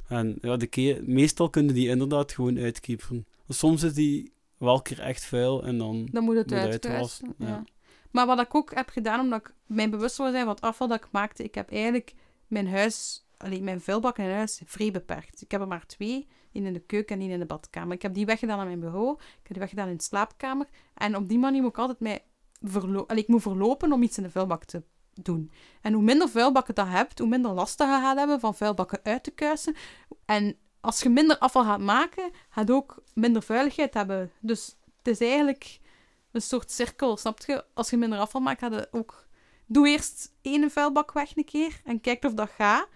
C: En ja, de keer, meestal kunnen die inderdaad gewoon uitkieperen. Soms is die wel keer echt vuil en dan...
B: Dan moet het
C: Moet uitwassen,
B: Ja.
C: ja.
B: Maar wat ik ook heb gedaan, omdat ik mijn bewust wil zijn van het afval dat ik maakte, ik heb eigenlijk mijn huis, alleen mijn vuilbak in huis, vrij beperkt. Ik heb er maar twee, in de keuken en in de badkamer. Ik heb die weggedaan aan mijn bureau, ik heb die weggedaan in de slaapkamer. En op die manier moet ik altijd mij verlo allee, ik moet verlopen om iets in de vuilbak te doen. En hoe minder vuilbakken dat hebt, hoe minder last je gaat hebben van vuilbakken uit te kuisen. En als je minder afval gaat maken, gaat ook minder vuiligheid hebben. Dus het is eigenlijk een soort cirkel, snap je? Als je minder afval maakt, ga je ook... Doe eerst één vuilbak weg een keer en kijk of dat gaat.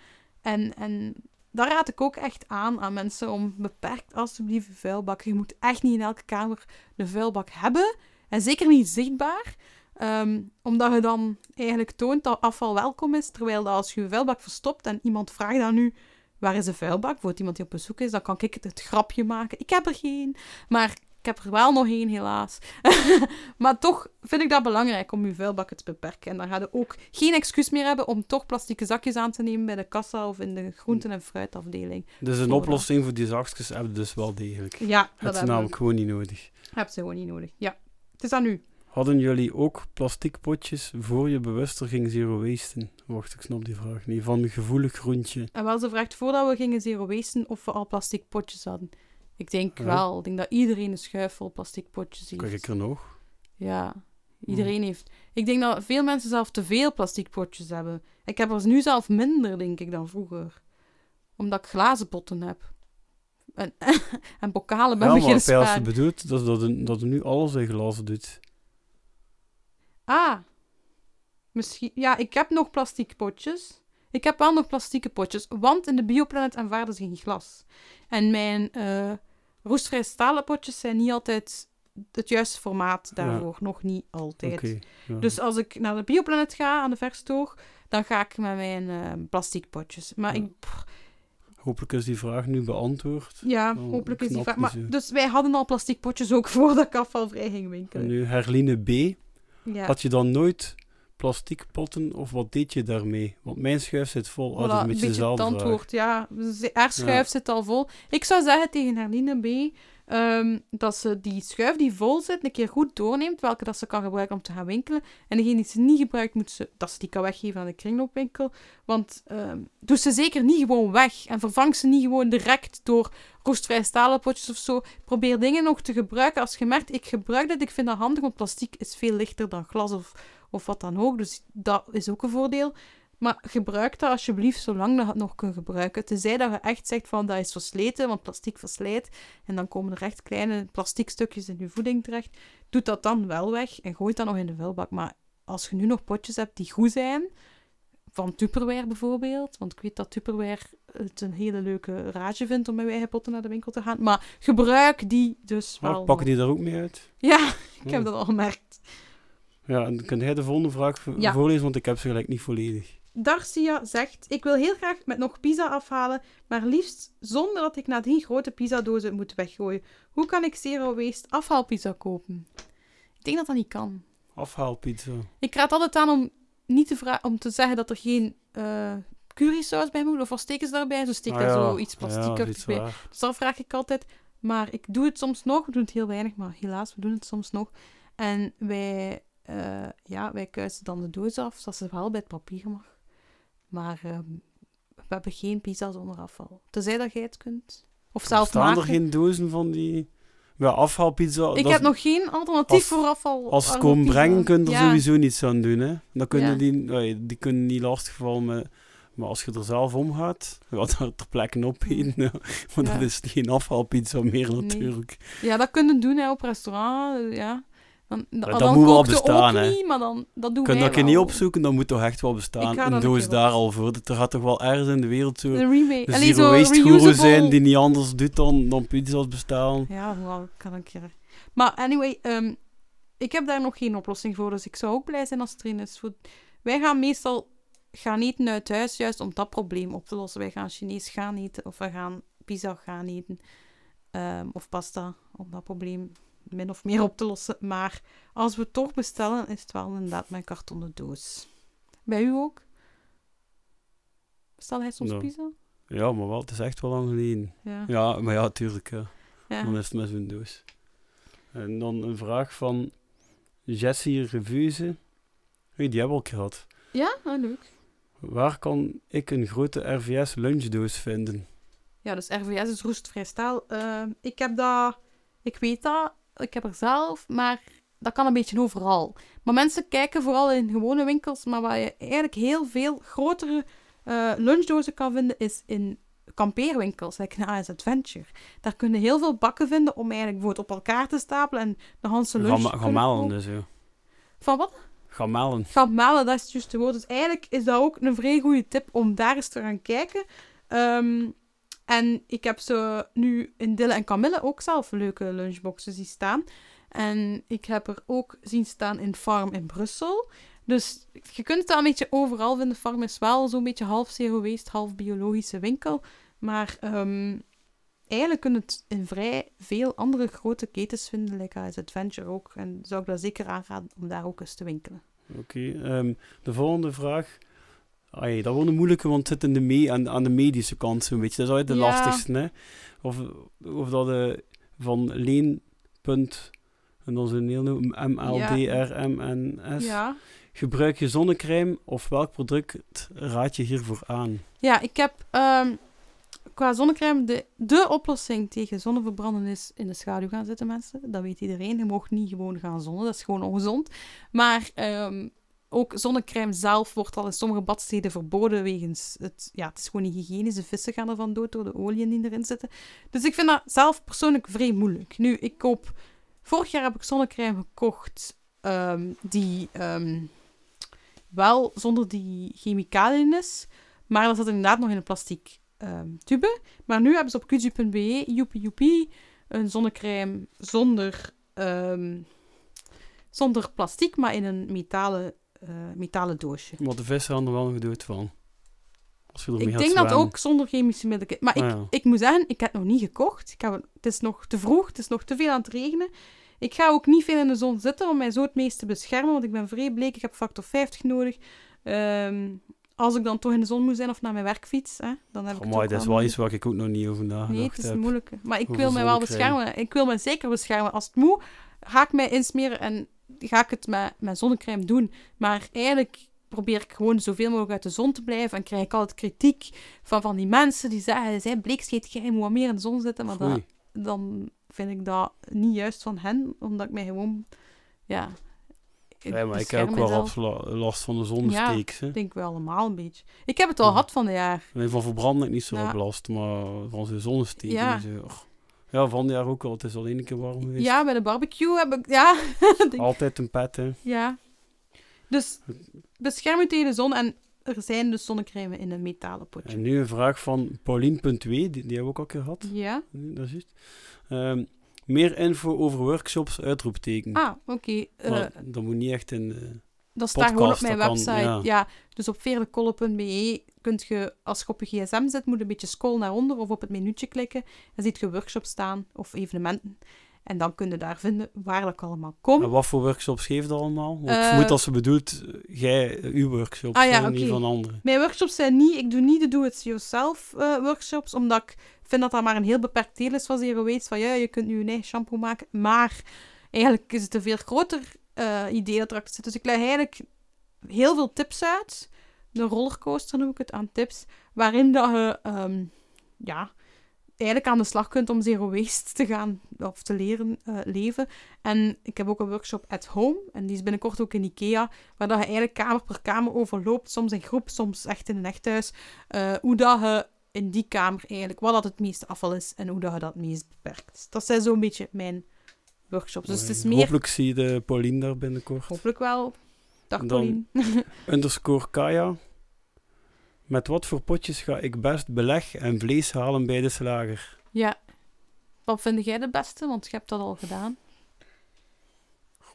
B: En, en daar raad ik ook echt aan aan mensen om beperkt alsjeblieft een vuilbak. Je moet echt niet in elke kamer een vuilbak hebben. En zeker niet zichtbaar. Ehm, omdat je dan eigenlijk toont dat afval welkom is. Terwijl dat als je vuilbak verstopt en iemand vraagt dan nu... Waar is de vuilbak? Voor iemand die op bezoek is, dan kan ik het grapje maken. Ik heb er geen. Maar ik heb er wel nog één, helaas. maar toch vind ik dat belangrijk om je vuilbakken te beperken. En dan ga je ook geen excuus meer hebben om toch plastieke zakjes aan te nemen bij de kassa of in de groenten- en fruitafdeling.
C: Dus een oplossing voor die zakjes hebben we dus wel degelijk.
B: Ja, dat hebben we.
C: namelijk gewoon niet nodig.
B: Heb ze gewoon niet nodig. Ja. Het is aan u.
C: Hadden jullie ook plastic potjes voor je bewuster ging zero wasten? Wacht, ik snap die vraag niet. Van gevoelig groentje.
B: En wel, ze vraagt voordat we gingen zero wasten of we al plastic potjes hadden. Ik denk
C: Ja.
B: wel. Ik denk dat iedereen een schuif vol plastic potjes heeft.
C: Kijk ik er nog?
B: Ja, iedereen heeft. Ik denk dat veel mensen zelf te veel plastic potjes hebben. Ik heb er nu zelf minder, denk ik, dan vroeger. Omdat ik glazen potten heb. En, en bokalen ben
C: ja, maar
B: beginnen
C: als je
B: sparen.
C: bedoelt dat, dat, dat nu alles in glazen doet.
B: Ah. Misschien... Ja, ik heb nog plastic potjes. Ik heb wel nog plastieke potjes, want in de Bioplanet aanvaarden ze geen glas. En mijn eh roestvrij stalen potjes zijn niet altijd het juiste formaat daarvoor. Nog niet altijd.
C: Ja.
B: Dus als ik naar de Bioplanet ga, aan de verstoog, dan ga ik met mijn eh plastic potjes. Maar
C: Ja.
B: ik... pff,
C: Hopelijk is die vraag nu beantwoord.
B: Ja,
C: Oh,
B: hopelijk is die vraag... Maar, dus wij hadden al plastic potjes ook voordat ik afvalvrij ging
C: En
B: winkelen.
C: nu Herline B.
B: Ja.
C: Had je dan nooit plastic potten of wat deed je daarmee? Want mijn schuif zit vol. Oh, dat is een beetje
B: het antwoord. Ja, haar schuif
C: Ja.
B: zit al vol. Ik zou zeggen tegen Herline B. ehm, dat ze die schuif die vol zit een keer goed doorneemt, welke dat ze kan gebruiken om te gaan winkelen. En degene die ze niet gebruikt, moet ze, dat ze die kan weggeven aan de kringloopwinkel. Want ehm doe ze zeker niet gewoon weg en vervang ze niet gewoon direct door roestvrij stalen potjes of zo. Probeer dingen nog te gebruiken. Als je merkt, ik gebruik dit, ik vind dat handig, want plastic is veel lichter dan glas of, of wat dan ook. Dus dat is ook een voordeel. Maar gebruik dat alsjeblieft zolang dat je het nog kunt gebruiken. Tenzij dat je echt zegt van dat is versleten, want plastic verslijt. En dan komen er echt kleine plastic stukjes in je voeding terecht. Doe dat dan wel weg en gooi dan nog in de vuilbak. Maar als je nu nog potjes hebt die goed zijn, van Tupperware bijvoorbeeld. Want ik weet dat Tupperware het een hele leuke rage vindt om met eigen potten naar de winkel te gaan. Maar gebruik die dus
C: Maar
B: wel.
C: pakken
B: nog.
C: die daar ook mee uit?
B: Ja, ik heb
C: Oh.
B: dat al gemerkt.
C: Ja, en kun jij de volgende vraag vo-
B: Ja.
C: voorlezen, want ik heb ze gelijk niet volledig.
B: Darcia zegt: Ik wil heel graag met nog pizza afhalen, maar liefst zonder dat ik nadien grote pizzadozen moet weggooien. Hoe kan ik zero waste afhaalpizza kopen? Ik denk dat dat niet kan.
C: Afhaalpizza.
B: Ik raad altijd aan om niet te, vra- om te zeggen dat er geen uh, currysaus bij moet. Of wat steken ze daarbij? Zo steekt
C: Ah,
B: daar
C: ja.
B: zo iets
C: Ja,
B: plastic
C: iets
B: bij. Dus dat vraag ik altijd. Maar ik doe het soms nog. We doen het heel weinig, maar helaas, we doen het soms nog. En wij, eh, ja, wij kuisen dan de doos af, zodat ze wel bij het papier mag. Maar ehm, we hebben geen pizza zonder afval. Tenzij dat jij het kunt. Of zelf
C: Staan
B: maken.
C: er geen dozen van die... Ja, afhaalpizza...
B: Ik
C: dat
B: heb nog geen alternatief
C: als-
B: voor afval.
C: Als ze komen brengen, kun je er
B: Ja.
C: sowieso niets aan doen, hè. Dan kunnen
B: Ja.
C: die... die kunnen niet lastigvallen met... Maar als je er zelf om gaat, ja, daar ter plekke op eten. ja. Maar
B: Ja.
C: dat is geen afhaalpizza meer
B: Nee.
C: natuurlijk.
B: Ja, dat kunnen doen hè, op restaurant. Ja. Dan,
C: dat
B: dan
C: moet wel bestaan, hè.
B: niet, maar dan, dat doen
C: Kun je dat keer niet opzoeken, dan moet toch echt wel bestaan. Een
B: dat
C: doos daar al voor. Er gaat toch wel ergens in de wereld zo...
B: Een remake. Allee, zo
C: waste guru zijn die niet anders doet dan, dan pizza's bestaan.
B: Ja, wel, kan een keer. Maar anyway, ehm, ik heb daar nog geen oplossing voor, dus ik zou ook blij zijn als is. Voor... Wij gaan meestal gaan eten uit huis, juist om dat probleem op te lossen. Wij gaan Chinees gaan eten, of we gaan pizza gaan eten, ehm, of pasta, om dat probleem min of meer op te lossen. Maar als we toch bestellen, is het wel inderdaad mijn kartonnen doos. Bij u ook? Bestel hij soms
C: Ja.
B: pizza?
C: Ja, maar wel, het is echt wel lang geleden.
B: Ja.
C: Ja, maar ja, tuurlijk. Ja. Dan is het met zo'n doos. En dan een vraag van Jessie Revuse. Hey, die hebben we al gehad.
B: Ja, ah, leuk.
C: Waar kan ik een grote RVS lunchdoos vinden?
B: Ja, dus RVS is roestvrij staal. Ehm, ik heb dat... Ik weet dat. Ik heb er zelf. Maar dat kan een beetje overal. Maar mensen kijken vooral in gewone winkels. Maar waar je eigenlijk heel veel grotere eh, lunchdozen kan vinden, is in kampeerwinkels. Like AS Adventure. Daar kun je heel veel bakken vinden om eigenlijk bijvoorbeeld op elkaar te stapelen en de Hanse lunch kopen.
C: dus, ja.
B: Van wat?
C: Gamalen.
B: Gamalen, dat is het juiste woord. Dus eigenlijk is dat ook een vrij goede tip om daar eens te gaan kijken. Ehm, en ik heb zo nu in Dille en Camille ook zelf leuke lunchboxen zien staan. En ik heb er ook zien staan in Farm in Brussel. Dus je kunt het wel een beetje overal vinden. Farm is wel zo'n beetje half zero waste, half biologische winkel. Maar ehm, eigenlijk kun je het in vrij veel andere grote ketens vinden, like als Adventure ook. En zou ik dat zeker aanraden om daar ook eens te winkelen.
C: Oké, ehm, de volgende vraag. Ai, dat wordt een moeilijke, want het zit in de me aan, aan de medische kant zo'n beetje. Dat is altijd de
B: Ja.
C: lastigste, hè. Of, of dat eh, van Leen. Punt, en dan zijn heel nieuw, M-L-D-R-M-N-S.
B: Ja.
C: Gebruik je zonnecrème of welk product raad je hiervoor aan?
B: Ja, ik heb ehm, qua zonnecrème de, de oplossing tegen zonneverbranden is in de schaduw gaan zitten, mensen. Dat weet iedereen. Je mag niet gewoon gaan zonnen, dat is gewoon ongezond. Maar ehm, ook zonnecrème zelf wordt al in sommige badsteden verboden wegens het, ja, het is gewoon niet hygiënisch. De vissen gaan ervan dood door de oliën die erin zitten. Dus ik vind dat zelf persoonlijk vrij moeilijk. Nu, ik koop... Vorig jaar heb ik zonnecrème gekocht ehm, die ehm, wel zonder die chemicaliën is. Maar dat zat inderdaad nog in een plastic ehm, tube. Maar nu hebben ze op kuju.be, joepie joepie, een zonnecrème zonder, zonder plastic, maar in een metalen, metalen doosje.
C: Maar de er wel nog dood van. Als je ermee
B: Ik denk dat ook zonder chemische middelen. Maar
C: Ah,
B: ik,
C: ja.
B: ik moet zeggen, ik heb het nog niet gekocht. Ik heb, het is nog te vroeg, het is nog te veel aan het regenen. Ik ga ook niet veel in de zon zitten om mij zo het meest te beschermen, want ik ben vrij bleek. Ik heb factor 50 nodig. Ehm, als ik dan toch in de zon moet zijn of naar mijn werkfiets, hè, dan heb ik het
C: Amai,
B: ook
C: dat is
B: wel
C: iets waar ik ook nog niet over nagedacht
B: Nee, het is
C: heb.
B: een moeilijke. Maar ik wil mij wel beschermen. Ik wil mij zeker beschermen. Als het moet, ga ik mij insmeren en ga ik het met, met zonnecrème doen. Maar eigenlijk probeer ik gewoon zoveel mogelijk uit de zon te blijven. En krijg ik altijd kritiek van, van die mensen die zeggen, zij bleekscheet, jij moet wat meer in de zon zitten. Maar dat, dan vind ik dat niet juist van hen, omdat ik mij gewoon, ja...
C: Ja, maar ik heb ook wel last van de zonnesteeks. hè.
B: Ik denk wel allemaal een beetje. Ik heb het al
C: Ja.
B: gehad van de jaar.
C: Nee, van verbranden ik niet zo
B: Ja.
C: last, maar van zo'n zonnesteek.
B: Ja.
C: zo. Ja, van het jaar ook al. Het is al één keer warm geweest.
B: Ja, bij de barbecue heb ik... Ja,
C: Altijd een pet, hè.
B: Ja. Dus bescherm je tegen de zon en er zijn dus zonnecrème in een metalen potje.
C: En nu een vraag van Paulien.2, die, die hebben we ook al gehad.
B: Ja.
C: Dat is juist. Ehm, meer info over workshops, uitroepteken.
B: Ah, oké. Eh,
C: Maar dat moet niet echt in de...
B: dat staat gewoon op mijn
C: kan,
B: website.
C: ja.
B: ja. dus op veerlekolle.be kunt je, als je op je gsm zit, moet een beetje scrollen naar onder of op het menuutje klikken. Dan ziet je workshops staan of evenementen. En dan kun je daar vinden waar dat allemaal
C: En
B: komt.
C: wat voor workshops geeft dat allemaal? Want ik
B: Eh,
C: vermoed dat ze bedoelt, eh, jij, eh, uw workshops,
B: Ah ja,
C: en niet van anderen.
B: Mijn workshops zijn niet, ik doe niet de do-it-yourself eh, workshops, omdat ik vind dat dat maar een heel beperkt deel is van Zero Waste. Van ja, je kunt nu een eigen shampoo maken, maar eigenlijk is het een veel groter eh, idee dat erachter zit. Dus ik leg eigenlijk heel veel tips uit. De rollercoaster noem ik het aan tips, waarin dat je ehm, ja, eigenlijk aan de slag kunt om zero waste te gaan of te leren eh, leven. En ik heb ook een workshop at home, en die is binnenkort ook in Ikea, waar dat je eigenlijk kamer per kamer overloopt, soms in groep, soms echt in een echt huis, eh, hoe dat je in die kamer eigenlijk, wat dat het meeste afval is en hoe dat je dat het meest beperkt. Dat zijn zo'n beetje mijn workshops. Dus het is meer,
C: Hopelijk zie je de Pauline daar binnenkort.
B: hopelijk wel, dag Paulien.
C: Underscore Kaya. Met wat voor potjes ga ik best beleg en vlees halen bij de slager?
B: ja. Wat vind jij de beste? Want je hebt dat al gedaan.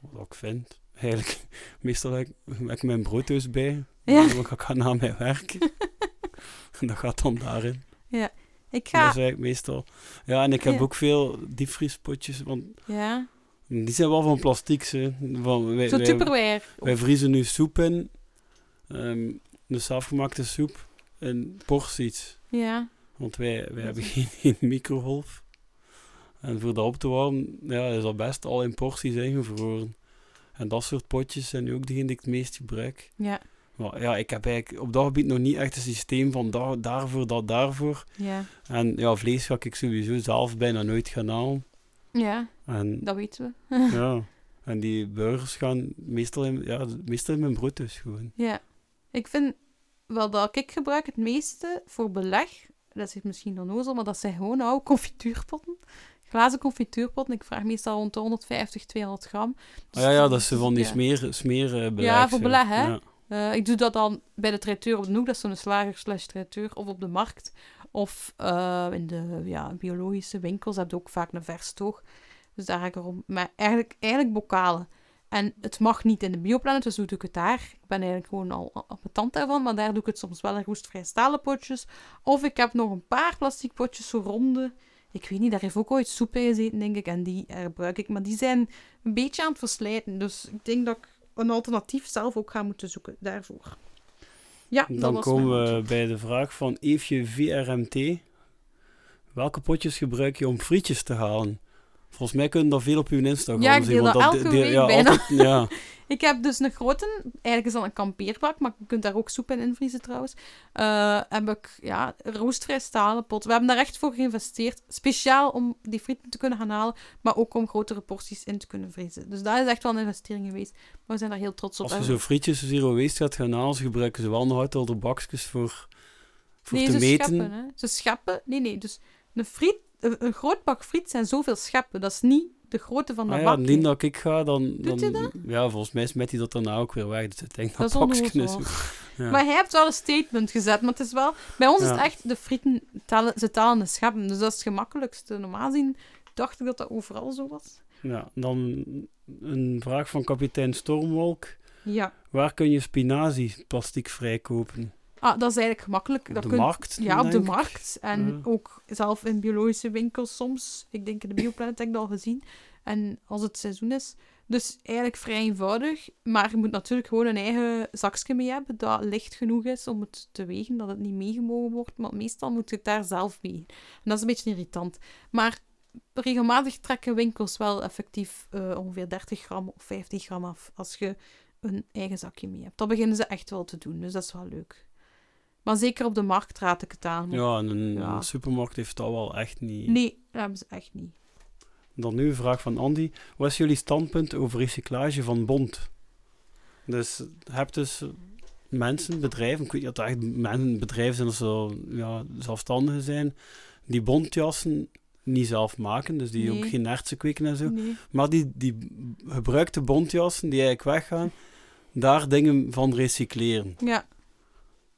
C: Wat ik vind. Eigenlijk, meestal heb ik, heb ik mijn broodhuis bij.
B: Ja.
C: Dan ga ik naar mijn werk. en dat gaat dan daarin.
B: Ik
C: Dat
B: ga...
C: is eigenlijk meestal. Ja, en ik heb
B: Ja.
C: ook veel diepvriespotjes. Want
B: Ja,
C: die zijn wel van plastiek. Ze. Van, wij,
B: zo
C: wij,
B: Tupperware.
C: wij vriezen nu soep in. De zelfgemaakte soep. In porties.
B: Ja,
C: Want wij, wij hebben geen, geen microgolf. En voor dat op te warmen, ja, is dat best al in porties ingevroren. En dat soort potjes zijn nu ook degene die ik het meest gebruik.
B: ja,
C: Maar ja, ik heb eigenlijk op dat gebied nog niet echt een systeem van da- daarvoor, dat daarvoor.
B: ja.
C: En ja, vlees ga ik sowieso zelf bijna nooit gaan halen.
B: Ja,
C: En,
B: dat weten we.
C: ja. en die burgers gaan meestal in, ja, meestal in mijn brood dus gewoon.
B: Ja. Ik vind wel dat ik gebruik het meeste voor beleg. Dat is misschien onnozel, maar dat zijn gewoon oude confituurpotten. Glazen confituurpotten. Ik vraag meestal rond de 150, 200 gram. Dus
C: Ah, ja, ja, dat is zo van die
B: ja.
C: smeer, smeer beleg,
B: Ja, voor beleg, hè?
C: Ja.
B: Eh, ik doe dat dan bij de traiteur op de hoek. Dat is zo'n slager slash traiteur. Of op de markt. Of eh, in de ja, biologische winkels heb je ook vaak een verstoog. Dus daar ga ik erom. Maar eigenlijk, eigenlijk bokalen. En het mag niet in de bioplanet, dus doe ik het daar? Ik ben eigenlijk gewoon al op mijn tand daarvan, maar daar doe ik het soms wel in roestvrij stalen potjes. Of ik heb nog een paar plastic potjes, zo ronde. Ik weet niet, daar heeft ook ooit soep in gezeten, denk ik. En die gebruik ik. Maar die zijn een beetje aan het verslijten. Dus ik denk dat ik een alternatief zelf ook ga moeten zoeken daarvoor. Ja,
C: Dan komen we bij de vraag van Eefje VRMT. Welke potjes gebruik je om frietjes te halen? Volgens mij kunnen dat veel op uw Instagram
B: Ja, ik deel dat elke week
C: ja,
B: bijna.
C: altijd- ja.
B: Ik heb dus een grote, eigenlijk is dat een kampeerbak, maar je kunt daar ook soep in invriezen trouwens. Eh, heb ik ja, roostvrij stalen pot. We hebben daar echt voor geïnvesteerd. Speciaal om die frieten te kunnen gaan halen, maar ook om grotere porties in te kunnen vriezen. Dus dat is echt wel een investering geweest. Maar we zijn daar heel trots op.
C: Als je zo frietjes zero waste gaat gaan halen, ze gebruiken ze wel nog altijd al de bakjes voor, voor
B: nee,
C: te
B: ze
C: meten.
B: scheppen. Hè. Ze scheppen. Nee, nee. Dus een, friet, een, groot bak friet zijn zoveel scheppen. Dat is niet de grootte van dat
C: Ah ja, indien dat ik ga, dan... dan
B: Doet hij
C: Ja, volgens mij smet hij dat daarna ook weer weg. Dus ik denk
B: Dat
C: dat
B: is
C: is... Ja.
B: Maar hij heeft wel een statement gezet. Maar het is wel... Bij ons is het echt... De frieten tellen, ze tellen de scheppen. Dus dat is het gemakkelijkste. Normaal gezien dacht ik dat dat overal zo was.
C: Ja, dan een vraag van kapitein Stormwolk.
B: Ja.
C: Waar kun je spinazie plastic vrij kopen?
B: Ah, dat is eigenlijk gemakkelijk.
C: Op
B: dat
C: de
B: kun-
C: markt?
B: Ja, op de
C: ik?
B: markt. En
C: Ja.
B: ook zelf in biologische winkels soms. Ik denk in de Bioplanet heb ik dat al gezien. En als het seizoen is. Dus eigenlijk vrij eenvoudig. Maar je moet natuurlijk gewoon een eigen zakje mee hebben dat licht genoeg is om het te wegen, dat het niet meegemogen wordt. Maar meestal moet je het daar zelf wegen. En dat is een beetje irritant. Maar regelmatig trekken winkels wel effectief eh, ongeveer 30 gram of 50 gram af als je een eigen zakje mee hebt. Dat beginnen ze echt wel te doen, dus dat is wel leuk. Maar zeker op de markt raad ik het aan.
C: Ja, en een,
B: Ja.
C: een supermarkt heeft dat wel echt niet.
B: Nee, dat hebben ze echt niet.
C: Dan nu een vraag van Andy. Wat is jullie standpunt over recyclage van bont? Dus je hebt dus mensen, bedrijven, ik weet niet of het echt mensen, bedrijven zijn of zo, ja, zelfstandigen zijn, die bontjassen niet zelf maken, dus die
B: Nee.
C: ook geen nertsen kweken en zo.
B: Nee.
C: Maar die, die gebruikte bontjassen, die eigenlijk weggaan, daar dingen van recycleren.
B: Ja.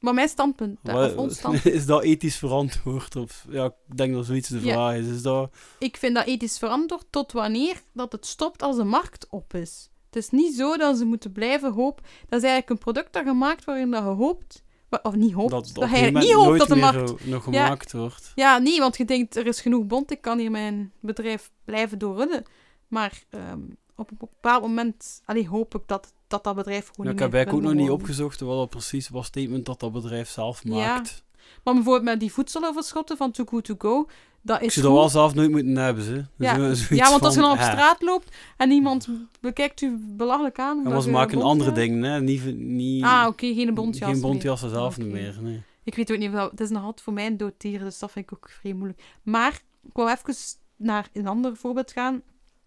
B: Maar mijn standpunt,
C: Wat-
B: of ons standpunt,
C: is dat ethisch verantwoord? Of, ja, ik denk dat zoiets de vraag is. is dat,
B: ik vind dat ethisch verantwoord tot wanneer dat het stopt als de markt op is. Het is niet zo dat ze moeten blijven hopen. Dat is eigenlijk een product dat gemaakt waarin dat je hoopt... Of niet hoopt.
C: dat
B: Dat,
C: moment
B: niet hoopt dat de markt...
C: nog
B: Ja.
C: gemaakt wordt.
B: Ja, nee, want je denkt, er is genoeg bond, ik kan hier mijn bedrijf blijven doorrunnen. Maar ehm, op een bepaald moment allee, hoop ik dat dat, dat bedrijf gewoon
C: Ja, ik heb eigenlijk ook
B: wil
C: nog niet opgezocht wat dat precies was statement dat dat bedrijf zelf
B: Ja.
C: maakt.
B: Maar bijvoorbeeld met die voedseloverschotten van Too Good To Go, dat
C: Ik
B: is
C: zou dat wel zelf nooit moeten hebben, ze.
B: Ja.
C: Zo-
B: Ja, want als je dan op
C: eh,
B: straat loopt en iemand bekijkt u belachelijk aan... Omdat
C: maar ze maken andere
B: hebt.
C: dingen, hè. Niet, niet,
B: Ah, oké, geen bontjas
C: geen
B: meer.
C: bontjassen zelf niet meer, nee.
B: Ik weet ook niet, het is nog altijd voor mij een dus dat vind ik ook vrij moeilijk. Maar ik wou even naar een ander voorbeeld gaan.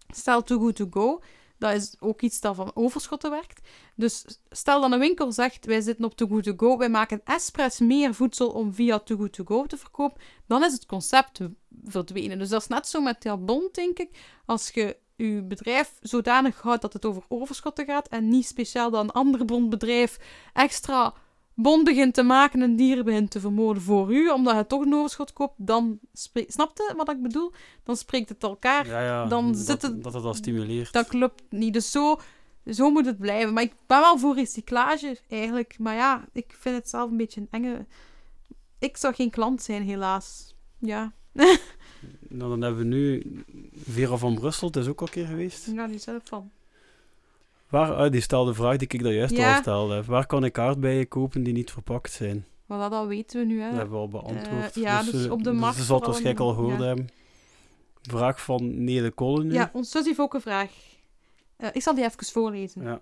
B: Stel Too Good To Go, dat is ook iets dat van overschotten werkt. Dus stel dat een winkel zegt, wij zitten op Too Good To Go, wij maken expres meer voedsel om via Too Good To Go te verkopen, dan is het concept verdwenen. Dus dat is net zo met dat bond, denk ik. Als je je bedrijf zodanig houdt dat het over overschotten gaat en niet speciaal dat een ander bondbedrijf extra bon begint te maken en dieren begint te vermoorden voor u, omdat je toch een overschot koopt, dan... spre- Snapte wat ik bedoel? Dan spreekt het elkaar.
C: Ja, ja,
B: dan
C: dat,
B: zit het-
C: dat het dat stimuleert.
B: Dat klopt niet. Dus zo, zo moet het blijven. Maar ik ben wel voor recyclage, eigenlijk. Maar ja, ik vind het zelf een beetje een enge... Ik zou geen klant zijn, helaas. Ja,
C: Nou, dan hebben we nu Vera van Brussel, het is ook al een keer geweest.
B: ja die zelf van.
C: Waar, ah, die stelde de vraag die ik daar juist
B: Ja.
C: al stelde. Waar kan ik aardbeien kopen die niet verpakt zijn?
B: Maar dat weten we nu, hè.
C: Dat hebben we al beantwoord.
B: Eh, ja, dus
C: eh,
B: op de
C: dus
B: markt
C: Ze zal het waarschijnlijk al gehoord
B: ja.
C: hebben. Vraag van Nele Kolen nu.
B: Ja, ons zus heeft ook een vraag. Eh, ik zal die even voorlezen.
C: Ja.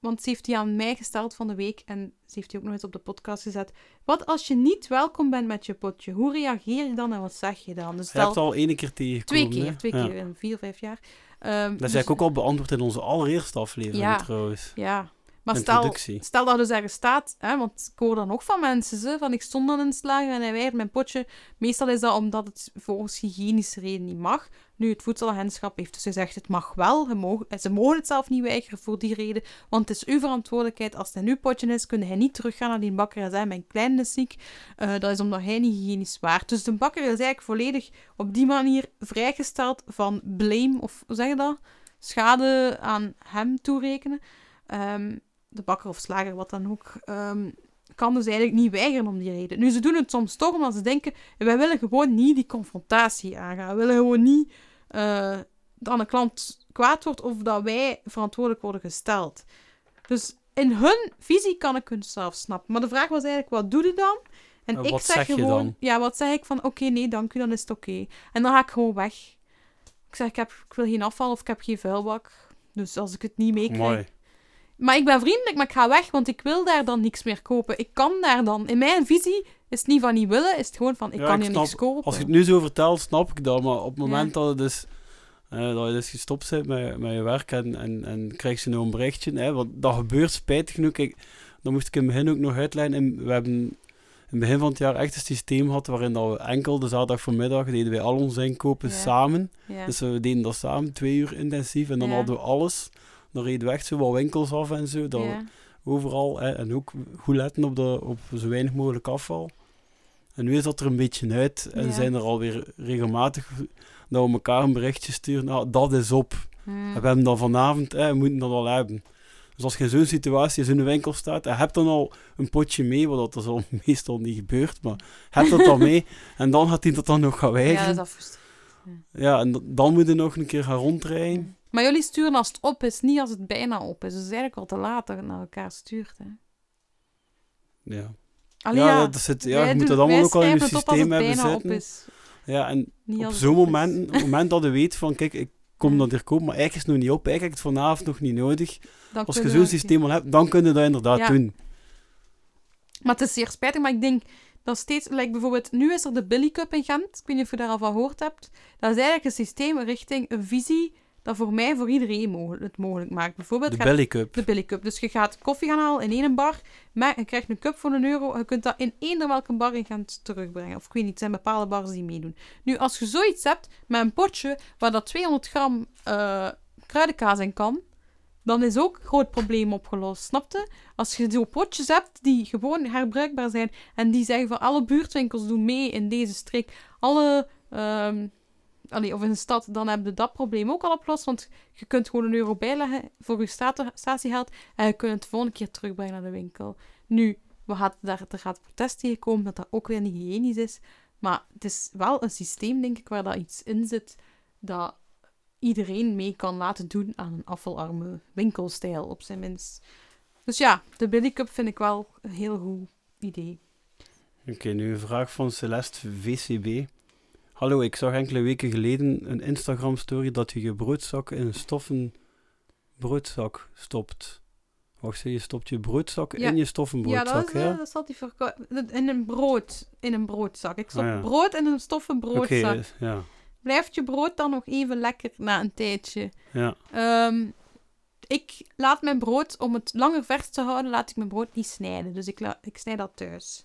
B: Want ze heeft die aan mij gesteld van de week en ze heeft die ook nog eens op de podcast gezet. Wat als je niet welkom bent met je potje? Hoe reageer je dan en wat zeg je dan? Dus
C: Je hebt al één keer tegengekomen.
B: twee keer,
C: hè?
B: twee keer in vier, vijf jaar. Ehm,
C: Dat
B: dus-
C: is eigenlijk ook al beantwoord in onze allereerste aflevering
B: Ja.
C: trouwens.
B: Ja, maar stel, stel dat er dus ergens staat, hè, want ik hoor dan ook van mensen, ze, van ik stond dan in slager en hij weigert mijn potje. Meestal is dat omdat het volgens hygiënische reden niet mag. Nu, het voedselagentschap heeft dus gezegd, het mag wel, mogen- ze mogen het zelf niet weigeren voor die reden, want het is uw verantwoordelijkheid. Als het in uw potje is, kun hij niet teruggaan naar die bakker en zeggen, mijn kleine is ziek. Eh, dat is omdat hij niet hygiënisch waard. Dus de bakker is eigenlijk volledig op die manier vrijgesteld van blame, of hoe zeg je dat? Schade aan hem toerekenen. Ehm, de bakker of slager, wat dan ook, ehm, kan dus eigenlijk niet weigeren om die reden. Nu, ze doen het soms toch omdat ze denken, wij willen gewoon niet die confrontatie aangaan. We willen gewoon niet eh, dat een klant kwaad wordt of dat wij verantwoordelijk worden gesteld. Dus in hun visie kan ik hun zelf snappen. Maar de vraag was eigenlijk, wat doe je dan? En
C: En
B: ik zeg, gewoon,
C: dan?
B: ja, wat zeg ik van, oké, nee, dank u, dan is het oké. En dan ga ik gewoon weg. Ik zeg, ik, heb, ik wil geen afval of ik heb geen vuilbak. Dus als ik het niet meekrijg, maar ik ben vriendelijk, maar ik ga weg, want ik wil daar dan niks meer kopen. Ik kan daar dan... In mijn visie is het niet van niet willen, is het gewoon van, ik
C: Ja,
B: kan
C: ik
B: hier
C: snap-
B: niks kopen.
C: Als je het nu zo vertelt, snap ik dat. Maar op het
B: Ja.
C: moment dat, het dus, eh, dat je dus gestopt bent met, met je werk en, en, en krijg je nou een berichtje, hè, want dat gebeurt spijtig genoeg. Kijk, dan moest ik in het begin ook nog uitlijnen. En we hebben in het begin van het jaar echt een systeem gehad waarin dat we enkel de zaterdag voormiddag deden wij al onze inkopen
B: Ja.
C: samen. Dus we deden dat samen, twee uur intensief. En dan hadden we alles. Dan reden we echt zo wat winkels af en zo. Dat. Overal. Hè, en ook goed letten op, de, op zo weinig mogelijk afval. En nu is dat er een beetje uit. En
B: Ja.
C: zijn er alweer regelmatig dat we elkaar een berichtje sturen. Nou, dat is op.
B: Hmm.
C: We hebben dat vanavond. Hè, we moeten dat al hebben. Dus als je in zo'n situatie in een winkel staat en hebt dan al een potje mee, wat dat is al meestal niet gebeurt, maar heb dat dan mee en dan gaat hij dat dan nog gaan
B: Ja, dat
C: weigeren.
B: is
C: Ja,
B: frustrerend.
C: en dan moet je nog een keer gaan rondrijden.
B: Maar jullie sturen als het op is, niet als het bijna op is. Dus het is eigenlijk al te laat dat je naar elkaar stuurt. Hè.
C: Ja,
B: Allee,
C: ja,
B: ja,
C: dat zit, ja je moet dat allemaal ook al in je systeem hebben zitten.
B: is.
C: Ja, en
B: Niet
C: op zo'n moment,
B: is.
C: op het moment dat je weet van, kijk, ik kom dat hier kopen, maar eigenlijk is het nog niet op, eigenlijk heb ik het vanavond nog niet nodig.
B: Dan
C: Als je zo'n systeem al hebt, dan kun je dat inderdaad
B: Ja.
C: doen.
B: Maar het is zeer spijtig, maar ik denk dat steeds... Like bijvoorbeeld, nu is er de Billy Cup in Gent. Ik weet niet of je daar al van gehoord hebt. Dat is eigenlijk een systeem richting een visie dat voor mij, voor iedereen mogelijk, het mogelijk maakt. Bijvoorbeeld,
C: De
B: gaat-
C: belly cup.
B: de Billy Cup. Dus je gaat koffie gaan halen in één bar, maar je krijgt een cup voor een euro. Je kunt dat in eender welke bar Gent terugbrengen. Of ik weet niet, het zijn bepaalde bars die meedoen. Nu, als je zoiets hebt met een potje waar dat 200 gram eh, kruidenkaas in kan, dan is ook een groot probleem opgelost. Snapte? Als je zo potjes hebt die gewoon herbruikbaar zijn en die zeggen van alle buurtwinkels doen mee in deze streek. Alle ehm, of in een stad, dan heb je dat probleem ook al opgelost. Want je kunt gewoon een euro bijleggen voor je stati- statiegeld en je kunt het de volgende keer terugbrengen naar de winkel. Nu, we gaat, daar, er gaat protest tegenkomen dat dat ook weer niet hygiënisch is. Maar het is wel een systeem, denk ik, waar dat iets in zit dat iedereen mee kan laten doen aan een afvalarme winkelstijl, op zijn minst. Dus ja, de Billy Cup vind ik wel een heel goed idee.
C: Oké, nu een vraag van Celeste VCB. Hallo, ik zag enkele weken geleden een Instagram-story dat je je broodzak in een stoffen broodzak stopt. Wacht, je stopt je broodzak
B: Ja.
C: in je stoffen
B: Ja,
C: broodzak,
B: dat, is,
C: hè?
B: eh, dat die verko- In een brood. In een broodzak. Ik stop
C: Ah, ja.
B: brood in een stoffen
C: Oké,
B: broodzak.
C: eh, ja.
B: Blijft je brood dan nog even lekker na een tijdje?
C: ja.
B: Ehm, ik laat mijn brood, om het langer vers te houden, laat ik mijn brood niet snijden. Dus ik, ik snij dat thuis.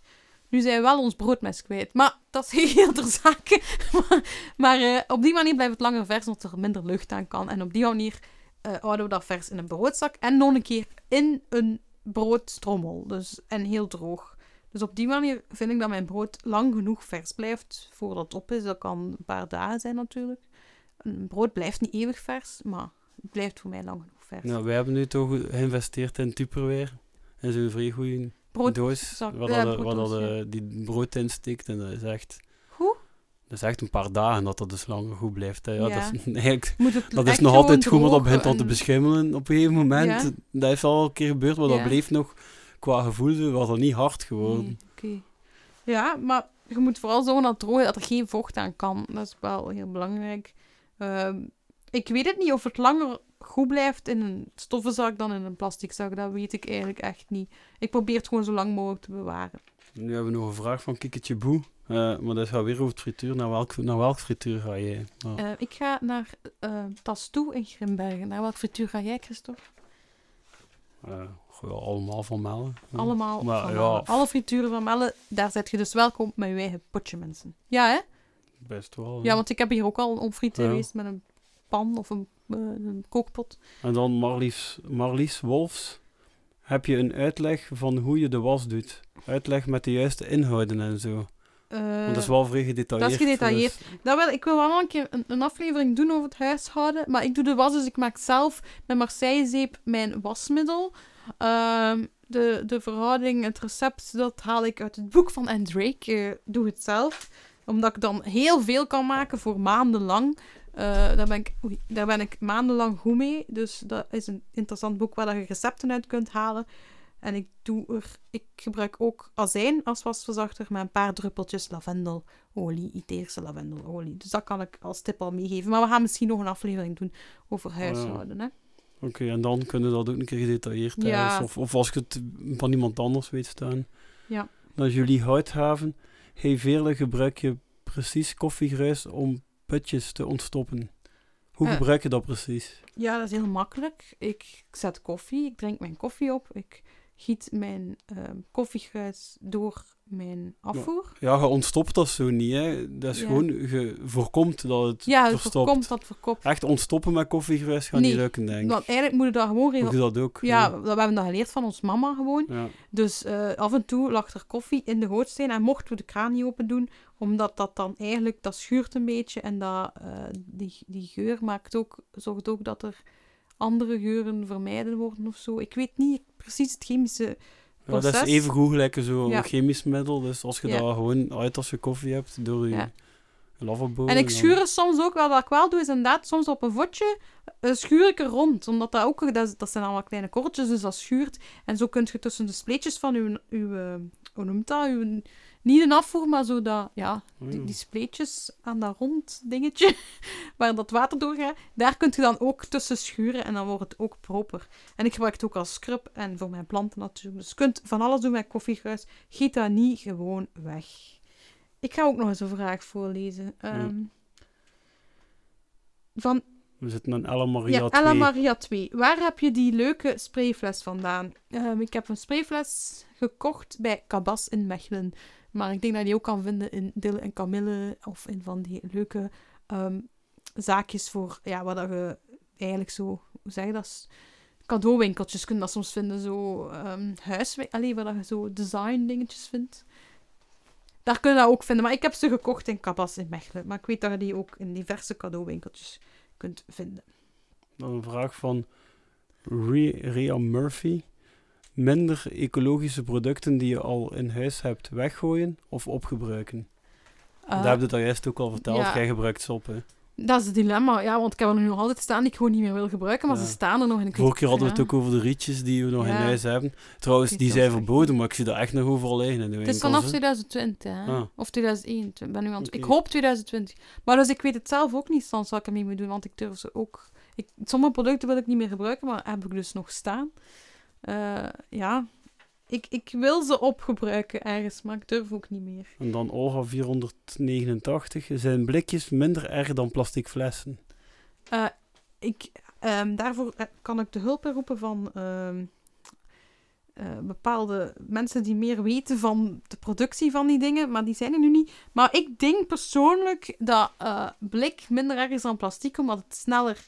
B: Nu zijn we wel ons broodmes kwijt. Maar dat is heel ter zake. maar eh, op die manier blijft het langer vers, omdat er minder lucht aan kan. En op die manier eh, houden we dat vers in een broodzak. En nog een keer in een broodstrommel. Dus, en heel droog. Dus op die manier vind ik dat mijn brood lang genoeg vers blijft voordat het op is. Dat kan een paar dagen zijn natuurlijk. Een brood blijft niet eeuwig vers, maar het blijft voor mij lang genoeg vers.
C: Nou, wij hebben nu toch geïnvesteerd in Tupperware. En zo'n vrij
B: Brood,
C: Waar,
B: ja,
C: dat, waar dat,
B: brooddoos, ja.
C: eh, die brood in steekt. En dat is echt...
B: Hoe?
C: Dat is echt een paar dagen dat dat dus langer goed blijft. Hè. Ja,
B: Ja.
C: Dat is, eigenlijk, dat is nog altijd goed, maar dat begint al te
B: en-
C: beschimmelen op een gegeven moment. Dat is al een keer gebeurd, maar dat bleef nog qua gevoel, was dat niet hard geworden.
B: Nee. Ja, maar je moet vooral zorgen dat droog dat er geen vocht aan kan. Dat is wel heel belangrijk. Ehm, ik weet het niet of het langer goed blijft in een stoffenzak dan in een plastic zak. Dat weet ik eigenlijk echt niet. Ik probeer het gewoon zo lang mogelijk te bewaren.
C: Nu hebben we nog een vraag van Kikketje Boe. Eh, maar dat gaat weer over het frituur. Naar welk, naar welk frituur ga jij?
B: Eh, ik ga naar eh Tas toe in Grimbergen. Naar welk frituur ga jij, Christophe?
C: Goh, allemaal van Mellen. Ja.
B: Allemaal
C: Maar
B: van
C: ja,
B: Melle. Alle frituren van Melle, daar zet je dus welkom met je eigen potje, mensen. Ja, hè?
C: Best wel.
B: Ja, want ik heb hier ook al een opfrieten
C: Ja.
B: geweest met een pan of een, eh, een kookpot.
C: En dan Marlies, Marlies Wolfs. Heb je een uitleg van hoe je de was doet? Uitleg met de juiste inhouden en zo.
B: Eh,
C: Want dat is wel vrij gedetailleerd.
B: dat is gedetailleerd.
C: dus-
B: dat wil, ik wil wel een keer een, een aflevering doen over het huishouden. Maar ik doe de was, dus ik maak zelf met Marseillezeep mijn wasmiddel. Ehm, de, de verhouding, het recept, dat haal ik uit het boek van Anne Drake. Ik doe het zelf. Omdat ik dan heel veel kan maken voor maandenlang. Eh, daar, ben ik, oei, daar ben ik maandenlang goed mee. Dus dat is een interessant boek waar je recepten uit kunt halen. En ik, doe er, ik gebruik ook azijn als wasverzachter met een paar druppeltjes lavendelolie, Iterische lavendelolie. Dus dat kan ik als tip al meegeven. Maar we gaan misschien nog een aflevering doen over huishouden. Hè?
C: Oké, en dan kunnen we dat ook een keer gedetailleerd
B: Ja.
C: thuis. Of, of als je het van iemand anders weet staan.
B: Ja.
C: Dan Julie Houthaven. Hey Veerle, gebruik je precies koffiegruis om putjes te ontstoppen? Hoe gebruik je dat precies?
B: Ja, dat is heel makkelijk. Ik zet koffie, ik drink mijn koffie op, ik giet mijn koffiegruis door mijn afvoer.
C: Ja, je ontstopt dat zo niet, hè. Dat is
B: Ja.
C: gewoon, je voorkomt dat het
B: Ja, het
C: verstopt.
B: voorkomt dat verkoopt.
C: Echt ontstoppen met koffiegruis gaat
B: Nee,
C: niet lukken, denk ik.
B: Want eigenlijk moet je dat gewoon regelen.
C: doe dat ook.
B: Ja, we hebben dat geleerd van ons mama gewoon.
C: Ja.
B: Dus eh, af en toe lag er koffie in de gootsteen en mochten we de kraan niet open doen, omdat dat dan eigenlijk, dat schuurt een beetje en dat, eh, die, die geur maakt ook, zorgt ook dat er andere geuren vermijden worden of zo. Ik weet niet precies het chemische
C: Ja, dat is
B: proces.
C: even goed gelijk zo'n
B: Ja.
C: chemisch middel. Dus als je
B: Ja.
C: dat gewoon uit als je koffie hebt, door je lavabo...
B: En ik schuur soms ook, wel wat ik wel doe, is inderdaad soms op een vodje eh, schuur ik er rond. Omdat dat ook, dat, zijn allemaal kleine korreltjes, dus dat schuurt. En zo kun je tussen de spleetjes van uw eh, hoe noemt dat, uw, niet een afvoer, maar zo dat, ja, die,
C: Oh.
B: die spleetjes aan dat rond dingetje, waar dat water doorgaat, daar kunt je dan ook tussen schuren en dan wordt het ook proper. En ik gebruik het ook als scrub en voor mijn planten natuurlijk. Dus je kunt van alles doen met koffiegruis. Giet dat niet gewoon weg. Ik ga ook nog eens een vraag voorlezen. Ehm, Van
C: We zitten aan Ella Maria
B: ja,
C: 2.
B: Ella Maria 2. Waar heb je die leuke sprayfles vandaan? Ehm, ik heb een sprayfles gekocht bij Cabas in Mechelen. Maar ik denk dat je die ook kan vinden in Dille en Camille. Of in van die leuke ehm, zaakjes voor... Ja, waar dat je eigenlijk zo... Hoe zeg je dat? Cadeauwinkeltjes kun je dat soms vinden. Zo um, huiswinkel... Allee, waar dat je zo design dingetjes vindt. daar kun je dat ook vinden. Maar ik heb ze gekocht in Cabas in Mechelen. Maar ik weet dat je die ook in diverse cadeauwinkeltjes kunt vinden.
C: Dan een vraag van Rhea Murphy. Minder ecologische producten die je al in huis hebt weggooien of opgebruiken?
B: Eh,
C: Daar heb je het al juist ook al verteld.
B: ja.
C: Jij gebruikt soppen.
B: Dat is het dilemma, ja, want ik heb er nu nog altijd staan die ik gewoon niet meer wil gebruiken, maar
C: Ja.
B: ze staan er nog in.
C: Vorige keer hadden we het ook over de rietjes die we nog in huis hebben. Trouwens,
B: Ik
C: die zijn verboden, maar ik zie dat echt nog overal liggen in de
B: Het is vanaf
C: hè.
B: 2020, hè?
C: Ah.
B: Of 2021. Ben nu aan. Ik hoop 2020. Maar dus ik weet het zelf ook niet, soms wat ik ermee moet doen, want ik durf ze ook... Ik, sommige producten wil ik niet meer gebruiken, maar heb ik dus nog staan. Eh, ja, ik, ik wil ze opgebruiken ergens, maar ik durf ook niet meer.
C: En dan Olga 489. Zijn blikjes minder erg dan plastic flessen?
B: Eh, ik, ehm, daarvoor eh, kan ik de hulp inroepen van ehm, eh, bepaalde mensen die meer weten van de productie van die dingen, maar die zijn er nu niet. Maar ik denk persoonlijk dat blik minder erg is dan plastic, omdat het sneller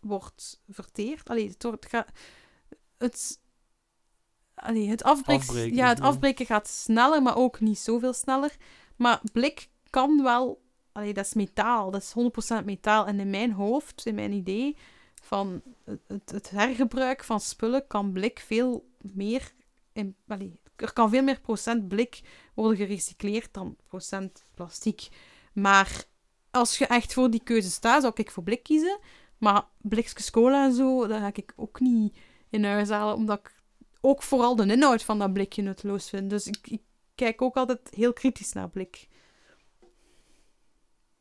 B: wordt verteerd. Allee, het wordt... Het, allee, het, afbreken,
C: Afbreken,
B: ja, het afbreken gaat sneller, maar ook niet zoveel sneller. Maar blik kan wel Allee, dat is metaal. Dat is 100% metaal. En in mijn hoofd, in mijn idee van het, het, hergebruik van spullen, kan blik veel meer... In, allee, er kan veel meer procent blik worden gerecycleerd dan procent plastic. Maar als je echt voor die keuze staat, zou ik voor blik kiezen. Maar blikjes cola en zo, dat ga ik ook niet in huis halen, omdat ik ook vooral de inhoud van dat blikje nutteloos vind. Dus ik, ik kijk ook altijd heel kritisch naar blik.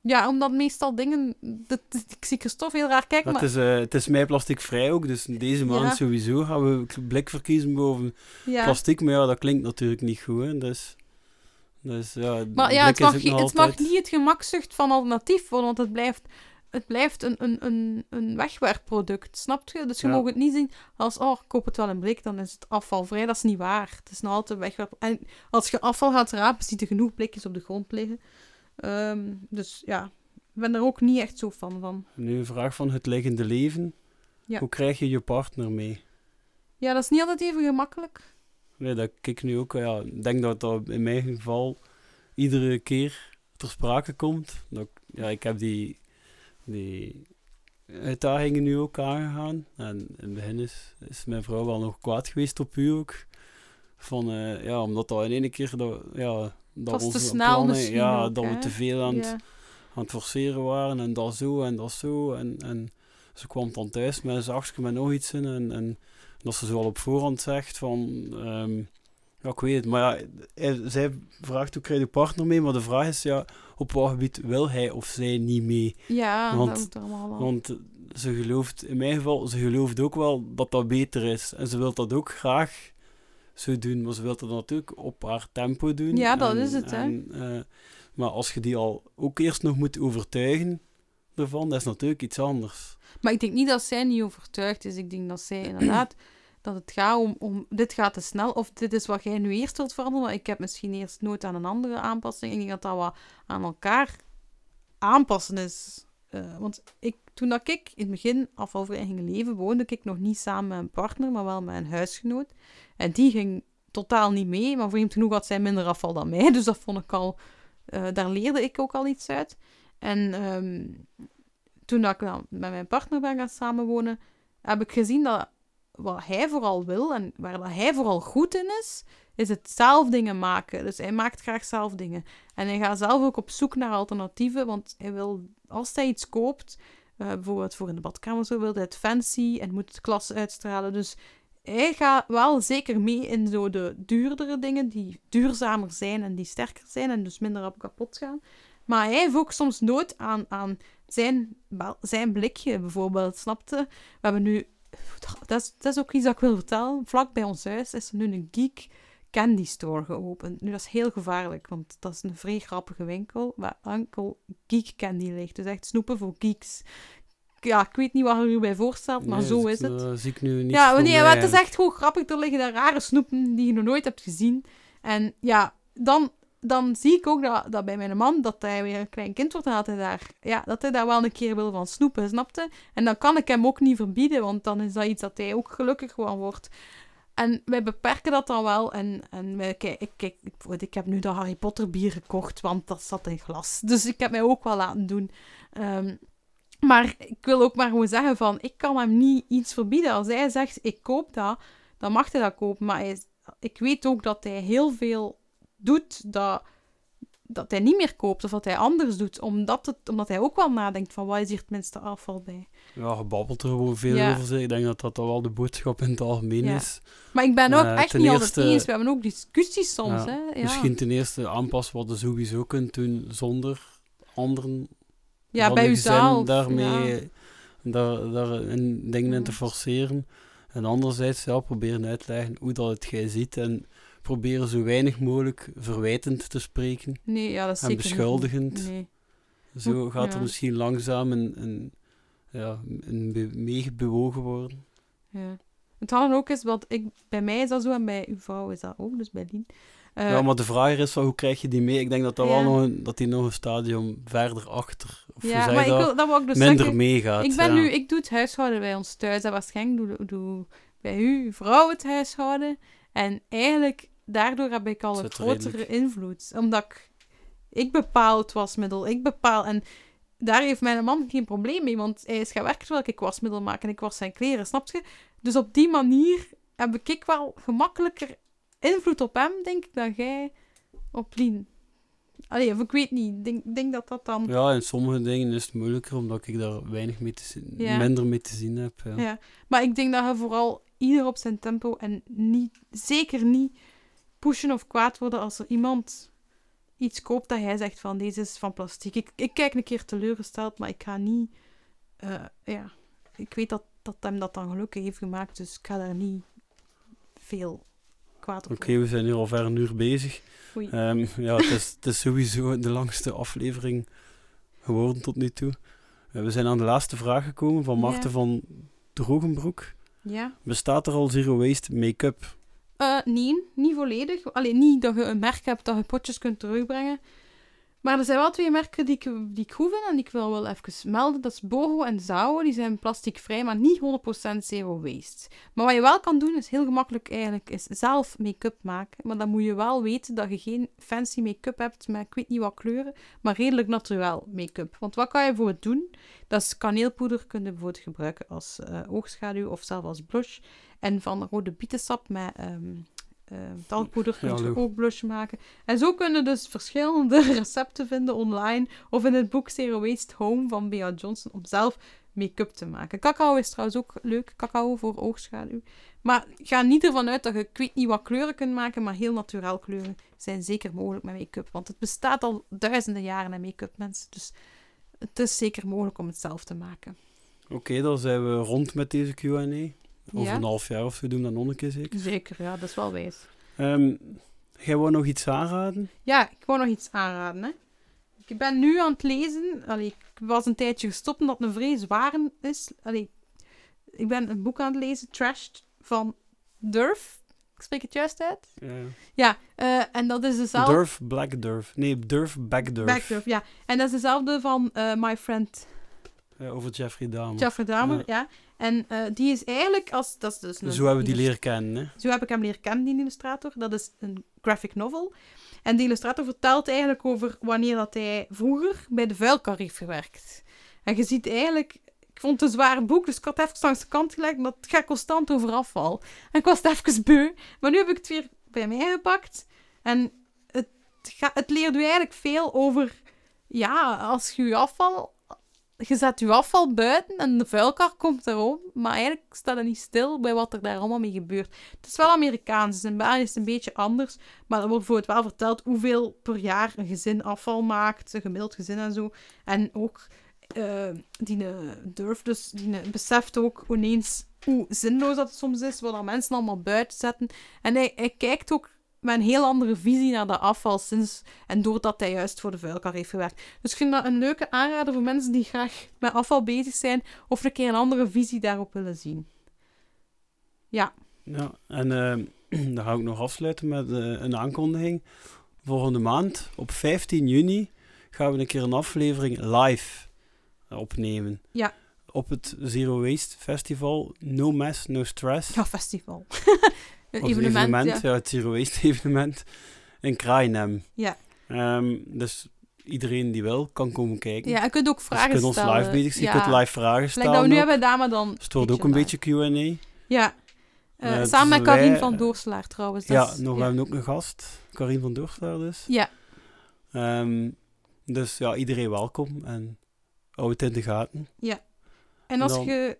B: Ja, omdat meestal dingen... Dat, ik zie Christophe heel raar kijken,
C: Het
B: maar...
C: is, eh, het is mij plasticvrij ook, dus deze maand
B: Ja.
C: sowieso gaan we blik verkiezen boven
B: Ja.
C: plastic. Maar ja, dat klinkt natuurlijk niet goed. Hè. Dus, dus, ja,
B: Maar ja, het mag, het mag niet het gemakzucht van alternatief worden, want het blijft, het blijft een, een, een, een wegwerpproduct, snap je? Dus je
C: Ja.
B: mag het niet zien als, oh, ik koop het wel in blik, dan is het afvalvrij. Dat is niet waar. Het is nog altijd wegwerp. En als je afval gaat rapen, ziet er genoeg blikjes op de grond liggen. Ehm, dus ja, ik ben er ook niet echt zo fan van.
C: Nu een vraag van het liggende leven.
B: Ja.
C: Hoe krijg je je partner mee?
B: Ja, dat is niet altijd even gemakkelijk.
C: Nee, dat kijk ik nu ook. Ja, ik denk dat dat in mijn geval iedere keer ter sprake komt. Dat, ja, ik heb die, die uitdagingen nu ook aangegaan. En in het begin is, is mijn vrouw wel nog kwaad geweest op u ook. Van, eh, ja, omdat dat in één keer... Dat, ja, dat
B: was te
C: onze
B: snel
C: plannen, Ja,
B: ook,
C: dat we te veel aan, het-
B: Ja.
C: aan het forceren waren. En dat zo en dat zo. En, en ze kwam dan thuis met een zakje met nog iets in. En, en dat ze zo al op voorhand zegt van... ehm, ja, ik weet het. Maar ja, zij vraagt hoe krijg je partner mee? Maar de vraag is, ja, op wat gebied wil hij of zij niet mee?
B: Ja,
C: Want-
B: dat moet allemaal wel.
C: Want ze gelooft, in mijn geval, ze gelooft ook wel dat dat beter is. En ze wil dat ook graag zo doen, maar ze wil dat natuurlijk op haar tempo doen.
B: Ja, dat
C: En-
B: is het, hè.
C: en, eh, maar als je die al ook eerst nog moet overtuigen ervan, dat is natuurlijk iets anders.
B: Maar ik denk niet dat zij niet overtuigd is. Ik denk dat zij inderdaad dat het gaat om, om dit gaat te snel of dit is wat jij nu eerst wilt veranderen. Ik heb misschien eerst nood aan een andere aanpassing. Ik denk dat dat wat aan elkaar aanpassen is. Eh, want ik, toen dat ik in het begin afvalvrij ging leven, woonde ik nog niet samen met een partner, maar wel met een huisgenoot. En die ging totaal niet mee, maar vreemd genoeg had zij minder afval dan mij. Dus dat vond ik al, eh, daar leerde ik ook al iets uit. En ehm, toen dat ik dan met mijn partner ben gaan samenwonen, heb ik gezien dat wat hij vooral wil en waar dat hij vooral goed in is, is het zelf dingen maken. Dus hij maakt graag zelf dingen. En hij gaat zelf ook op zoek naar alternatieven, want hij wil, als hij iets koopt, eh, bijvoorbeeld voor in de badkamer zo, wil hij het fancy en moet het klasse uitstralen. Dus hij gaat wel zeker mee in zo de duurdere dingen, die duurzamer zijn en die sterker zijn en dus minder op kapot gaan. Maar hij heeft ook soms nood aan, aan zijn, zijn blikje, bijvoorbeeld, snapte? We hebben nu... Dat is, dat is ook iets dat ik wil vertellen. Vlak bij ons huis is er nu een geek candy store geopend. Nu, dat is heel gevaarlijk, want dat is een vrij grappige winkel waar enkel geek candy ligt. Dus echt snoepen voor geeks. Ja, ik weet niet wat je erbij voorstelt, maar
C: Nee,
B: zo is het.
C: Dat zie ik nu niet
B: Ja, nee, maar het is echt gewoon grappig. Er liggen daar rare snoepen die je nog nooit hebt gezien. En ja, dan, dan zie ik ook dat, dat bij mijn man, dat hij weer een klein kind wordt en dat hij daar, ja, dat hij daar wel een keer wil van snoepen, snapte? En dan kan ik hem ook niet verbieden, want dan is dat iets dat hij ook gelukkig van wordt. En wij beperken dat dan wel. En, en wij, kijk, ik, kijk, ik, ik heb nu de Harry Potter bier gekocht, want dat zat in glas. Dus ik heb mij ook wel laten doen. Ehm, maar ik wil ook maar gewoon zeggen van, ik kan hem niet iets verbieden. Als hij zegt, ik koop dat, dan mag hij dat kopen. Maar ik weet ook dat hij heel veel doet dat, dat hij niet meer koopt of dat hij anders doet. Omdat, het, omdat hij ook wel nadenkt van, wat is hier het minste afval bij?
C: Ja, gebabbeld er gewoon veel
B: Ja.
C: over. zeg. Ik denk dat dat wel de boodschap in het algemeen
B: Ja.
C: is.
B: Maar ik ben ook
C: Eh,
B: echt niet altijd
C: eerste-
B: eens. We hebben ook discussies soms,
C: Ja,
B: hè. Ja.
C: Misschien ten eerste aanpassen wat je sowieso kunt doen zonder anderen
B: ja, bij uzelf.
C: daarmee daar, daar in dingen in te forceren. En anderzijds ja, proberen uit te leggen hoe dat het jij ziet en proberen zo weinig mogelijk verwijtend te spreken.
B: Nee, ja, dat is
C: En
B: zeker niet
C: beschuldigend.
B: Nee.
C: Zo gaat er
B: Ja.
C: misschien langzaam een, een, ja, een be- meebewogen worden.
B: Ja. Het had ook eens, want ik, bij mij is dat zo en bij uw vrouw is dat ook, dus bij Lien. Eh,
C: ja, maar de vraag is, van, hoe krijg je die mee? Ik denk dat, dat,
B: Ja.
C: wel nog een, dat die nog een stadium verder achter, of
B: ja, maar ik
C: dat,
B: wil, dat ik dus
C: minder meegaat.
B: Ik ben
C: ja.
B: nu, ik doe het huishouden bij ons thuis en waarschijnlijk doe, doe bij u, uw vrouw, het huishouden. En eigenlijk, daardoor heb ik al een grotere
C: redelijk?
B: invloed. Omdat ik, ik bepaal het wasmiddel, ik bepaal... En daar heeft mijn man geen probleem mee, want hij is gaan werken terwijl ik wasmiddel maak en ik was zijn kleren, snap je? Dus op die manier heb ik wel gemakkelijker invloed op hem, denk ik, dan jij op Lien. Allee, of ik weet niet. Ik denk, denk dat dat dan...
C: Ja, in sommige dingen is het moeilijker, omdat ik daar weinig mee te zien,
B: Ja.
C: minder mee te zien heb. Ja.
B: Ja. Maar ik denk dat je vooral ieder op zijn tempo en niet, zeker niet pushen of kwaad worden als er iemand iets koopt dat hij zegt van deze is van plastic. Ik, ik kijk een keer teleurgesteld, maar ik ga niet... eh, ja, ik weet dat, dat hem dat dan gelukkig heeft gemaakt, dus ik ga daar niet veel kwaad op
C: Oké, we zijn nu al ver een uur bezig. Ehm, ja, het is, het is sowieso de langste aflevering geworden tot nu toe. Eh, we zijn aan de laatste vraag gekomen van Marten
B: Ja.
C: van Drogenbroek.
B: Ja.
C: Bestaat er al zero waste make-up?
B: Eh, nee, niet volledig. Alleen niet dat je een merk hebt dat je potjes kunt terugbrengen. Maar er zijn wel twee merken die ik, die ik goed vind en die ik wel wel even melden. Dat is Boho en Zao. Die zijn plasticvrij, maar niet 100% zero waste. Maar wat je wel kan doen, is heel gemakkelijk eigenlijk, is zelf make-up maken. Maar dan moet je wel weten dat je geen fancy make-up hebt met ik weet niet wat kleuren, maar redelijk natuurlijk make-up. Want wat kan je bijvoorbeeld doen? Dat is kaneelpoeder kun je bijvoorbeeld gebruiken als eh, oogschaduw of zelfs als blush. En van rode bietensap met ehm ehm, talkpoeder kun
C: Ja,
B: je ook blush maken. En zo kunnen dus verschillende recepten vinden online of in het boek Zero Waste Home van Bea Johnson om zelf make-up te maken. Cacao is trouwens ook leuk, cacao voor oogschaduw. Maar ga niet ervan uit dat je ik weet niet wat kleuren kunt maken, maar heel natuurlijk kleuren zijn zeker mogelijk met make-up. Want het bestaat al duizenden jaren in make-up, mensen. Dus het is zeker mogelijk om het zelf te maken.
C: Oké, dan zijn we rond met deze Q&A. Over
B: Ja?
C: een half jaar of zo doen we dat nog een keer zeker.
B: Zeker, ja, dat is wel wijs.
C: Ehm jij wou nog iets aanraden?
B: Ja, ik wou nog iets aanraden. Hè. Ik ben nu aan het lezen. Allee, ik was een tijdje gestopt omdat het een vrij zware is. Allee, ik ben een boek aan het lezen, Trashed, van Durf. Ik spreek het juist uit?
C: Ja.
B: Ja, eh, en dat is dezelfde...
C: Durf, Black Durf. Nee, Durf, Back Durf.
B: Backdurf, ja. En dat is dezelfde van eh, My Friend
C: over Jeffrey Dahmer.
B: Jeffrey Dahmer,
C: Ja.
B: ja. En eh, die is eigenlijk als... Dat is dus een
C: Zo hebben we die
B: illus-
C: leren kennen, hè.
B: Zo heb ik hem leren kennen, die illustrator. Dat is een graphic novel. En die illustrator vertelt eigenlijk over wanneer dat hij vroeger bij de vuilkar heeft gewerkt. En je ziet eigenlijk... Ik vond het een zwaar boek, dus ik had het even langs de kant gelegd, omdat het gaat constant over afval. En ik was het even beu. Maar nu heb ik het weer bij mij gepakt. En het, ga, het leert u eigenlijk veel over... Ja, als je je afval... Je zet je afval buiten en de vuilkar komt erom. Maar eigenlijk staat er niet stil bij wat er daar allemaal mee gebeurt. Het is wel Amerikaans, dus is het een beetje anders. Maar er wordt bijvoorbeeld wel verteld hoeveel per jaar een gezin afval maakt. Gemiddeld gezin en zo. En ook eh, die eh, durft dus, die eh, beseft ook ineens hoe zinloos dat soms is. Wat dat mensen allemaal buiten zetten. En hij kijkt ook met een heel andere visie naar dat afval sinds... En doordat hij juist voor de vuilkar heeft gewerkt. Dus ik vind dat een leuke aanrader voor mensen die graag met afval bezig zijn. Of een keer een andere visie daarop willen zien. Ja.
C: Ja, en ehm, dan ga ik nog afsluiten met eh, een aankondiging. Volgende maand, op 15 juni, gaan we een keer een aflevering live opnemen.
B: Ja.
C: Op het Zero Waste Festival. No mess, no stress.
B: Ja, festival. Een
C: Of
B: evenement, ja.
C: het Zero Waste evenement in Kraaienhem.
B: Ja.
C: Ehm, dus iedereen die wil, kan komen kijken.
B: Ja, je kunt ook
C: Dus
B: vragen
C: je kunt ons
B: stellen.
C: live bezig
B: ja.
C: je kunt live vragen
B: Like
C: stellen.
B: dat we nu hebben, Dama dan...
C: Dus het wordt ook een beetje Q&A.
B: Ja. Eh,
C: Eh,
B: samen
C: dus
B: met Karin
C: wij-
B: van Doorselaar trouwens.
C: Ja, nog, we hebben ook een gast, Karin van Doorselaar dus.
B: Ja,
C: Ehm, dus ja, iedereen welkom en hou het in de gaten.
B: en als je...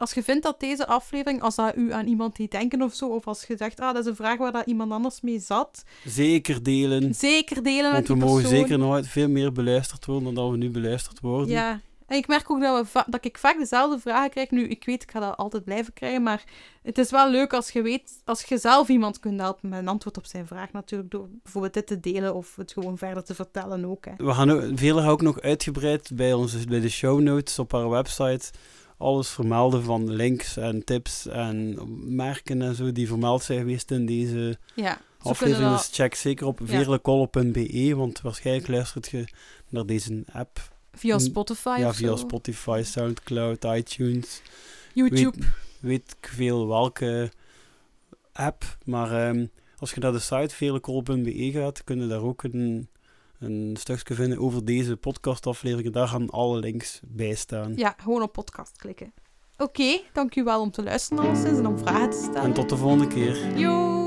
B: als je vindt dat deze aflevering, als dat u aan iemand deed denken of zo, of als je zegt, ah, dat is een vraag waar dat iemand anders mee zat,
C: Zeker delen,
B: zeker delen
C: want
B: met
C: we
B: die
C: mogen
B: persoon.
C: zeker nog veel meer beluisterd worden dan dat we nu beluisterd worden.
B: Ja, en ik merk ook dat, we dat ik vaak dezelfde vragen krijg. Nu, ik weet, ik ga dat altijd blijven krijgen, maar het is wel leuk als je weet, als je zelf iemand kunt helpen met een antwoord op zijn vraag natuurlijk, door bijvoorbeeld dit te delen of het gewoon verder te vertellen ook. Hè.
C: We gaan ook, ook nog uitgebreid bij, onze, bij de show notes op haar website alles vermelden van links en tips en merken en zo die vermeld zijn geweest in deze
B: Ja,
C: aflevering.
B: kunnen
C: Dus check zeker op
B: Ja.
C: veerlekolle.be, want waarschijnlijk luistert je naar deze app.
B: via Spotify
C: ja, via. Spotify, Soundcloud, iTunes.
B: YouTube.
C: Weet, weet ik veel welke app, maar ehm, als je naar de site veerlekolle.be gaat, kun je daar ook een, een stukje vinden over deze podcastaflevering. Daar gaan alle links bij staan.
B: Ja, gewoon op podcast klikken. Oké, dank u wel om te luisteren alleszins en om vragen te stellen.
C: En tot de volgende keer.
B: Yo!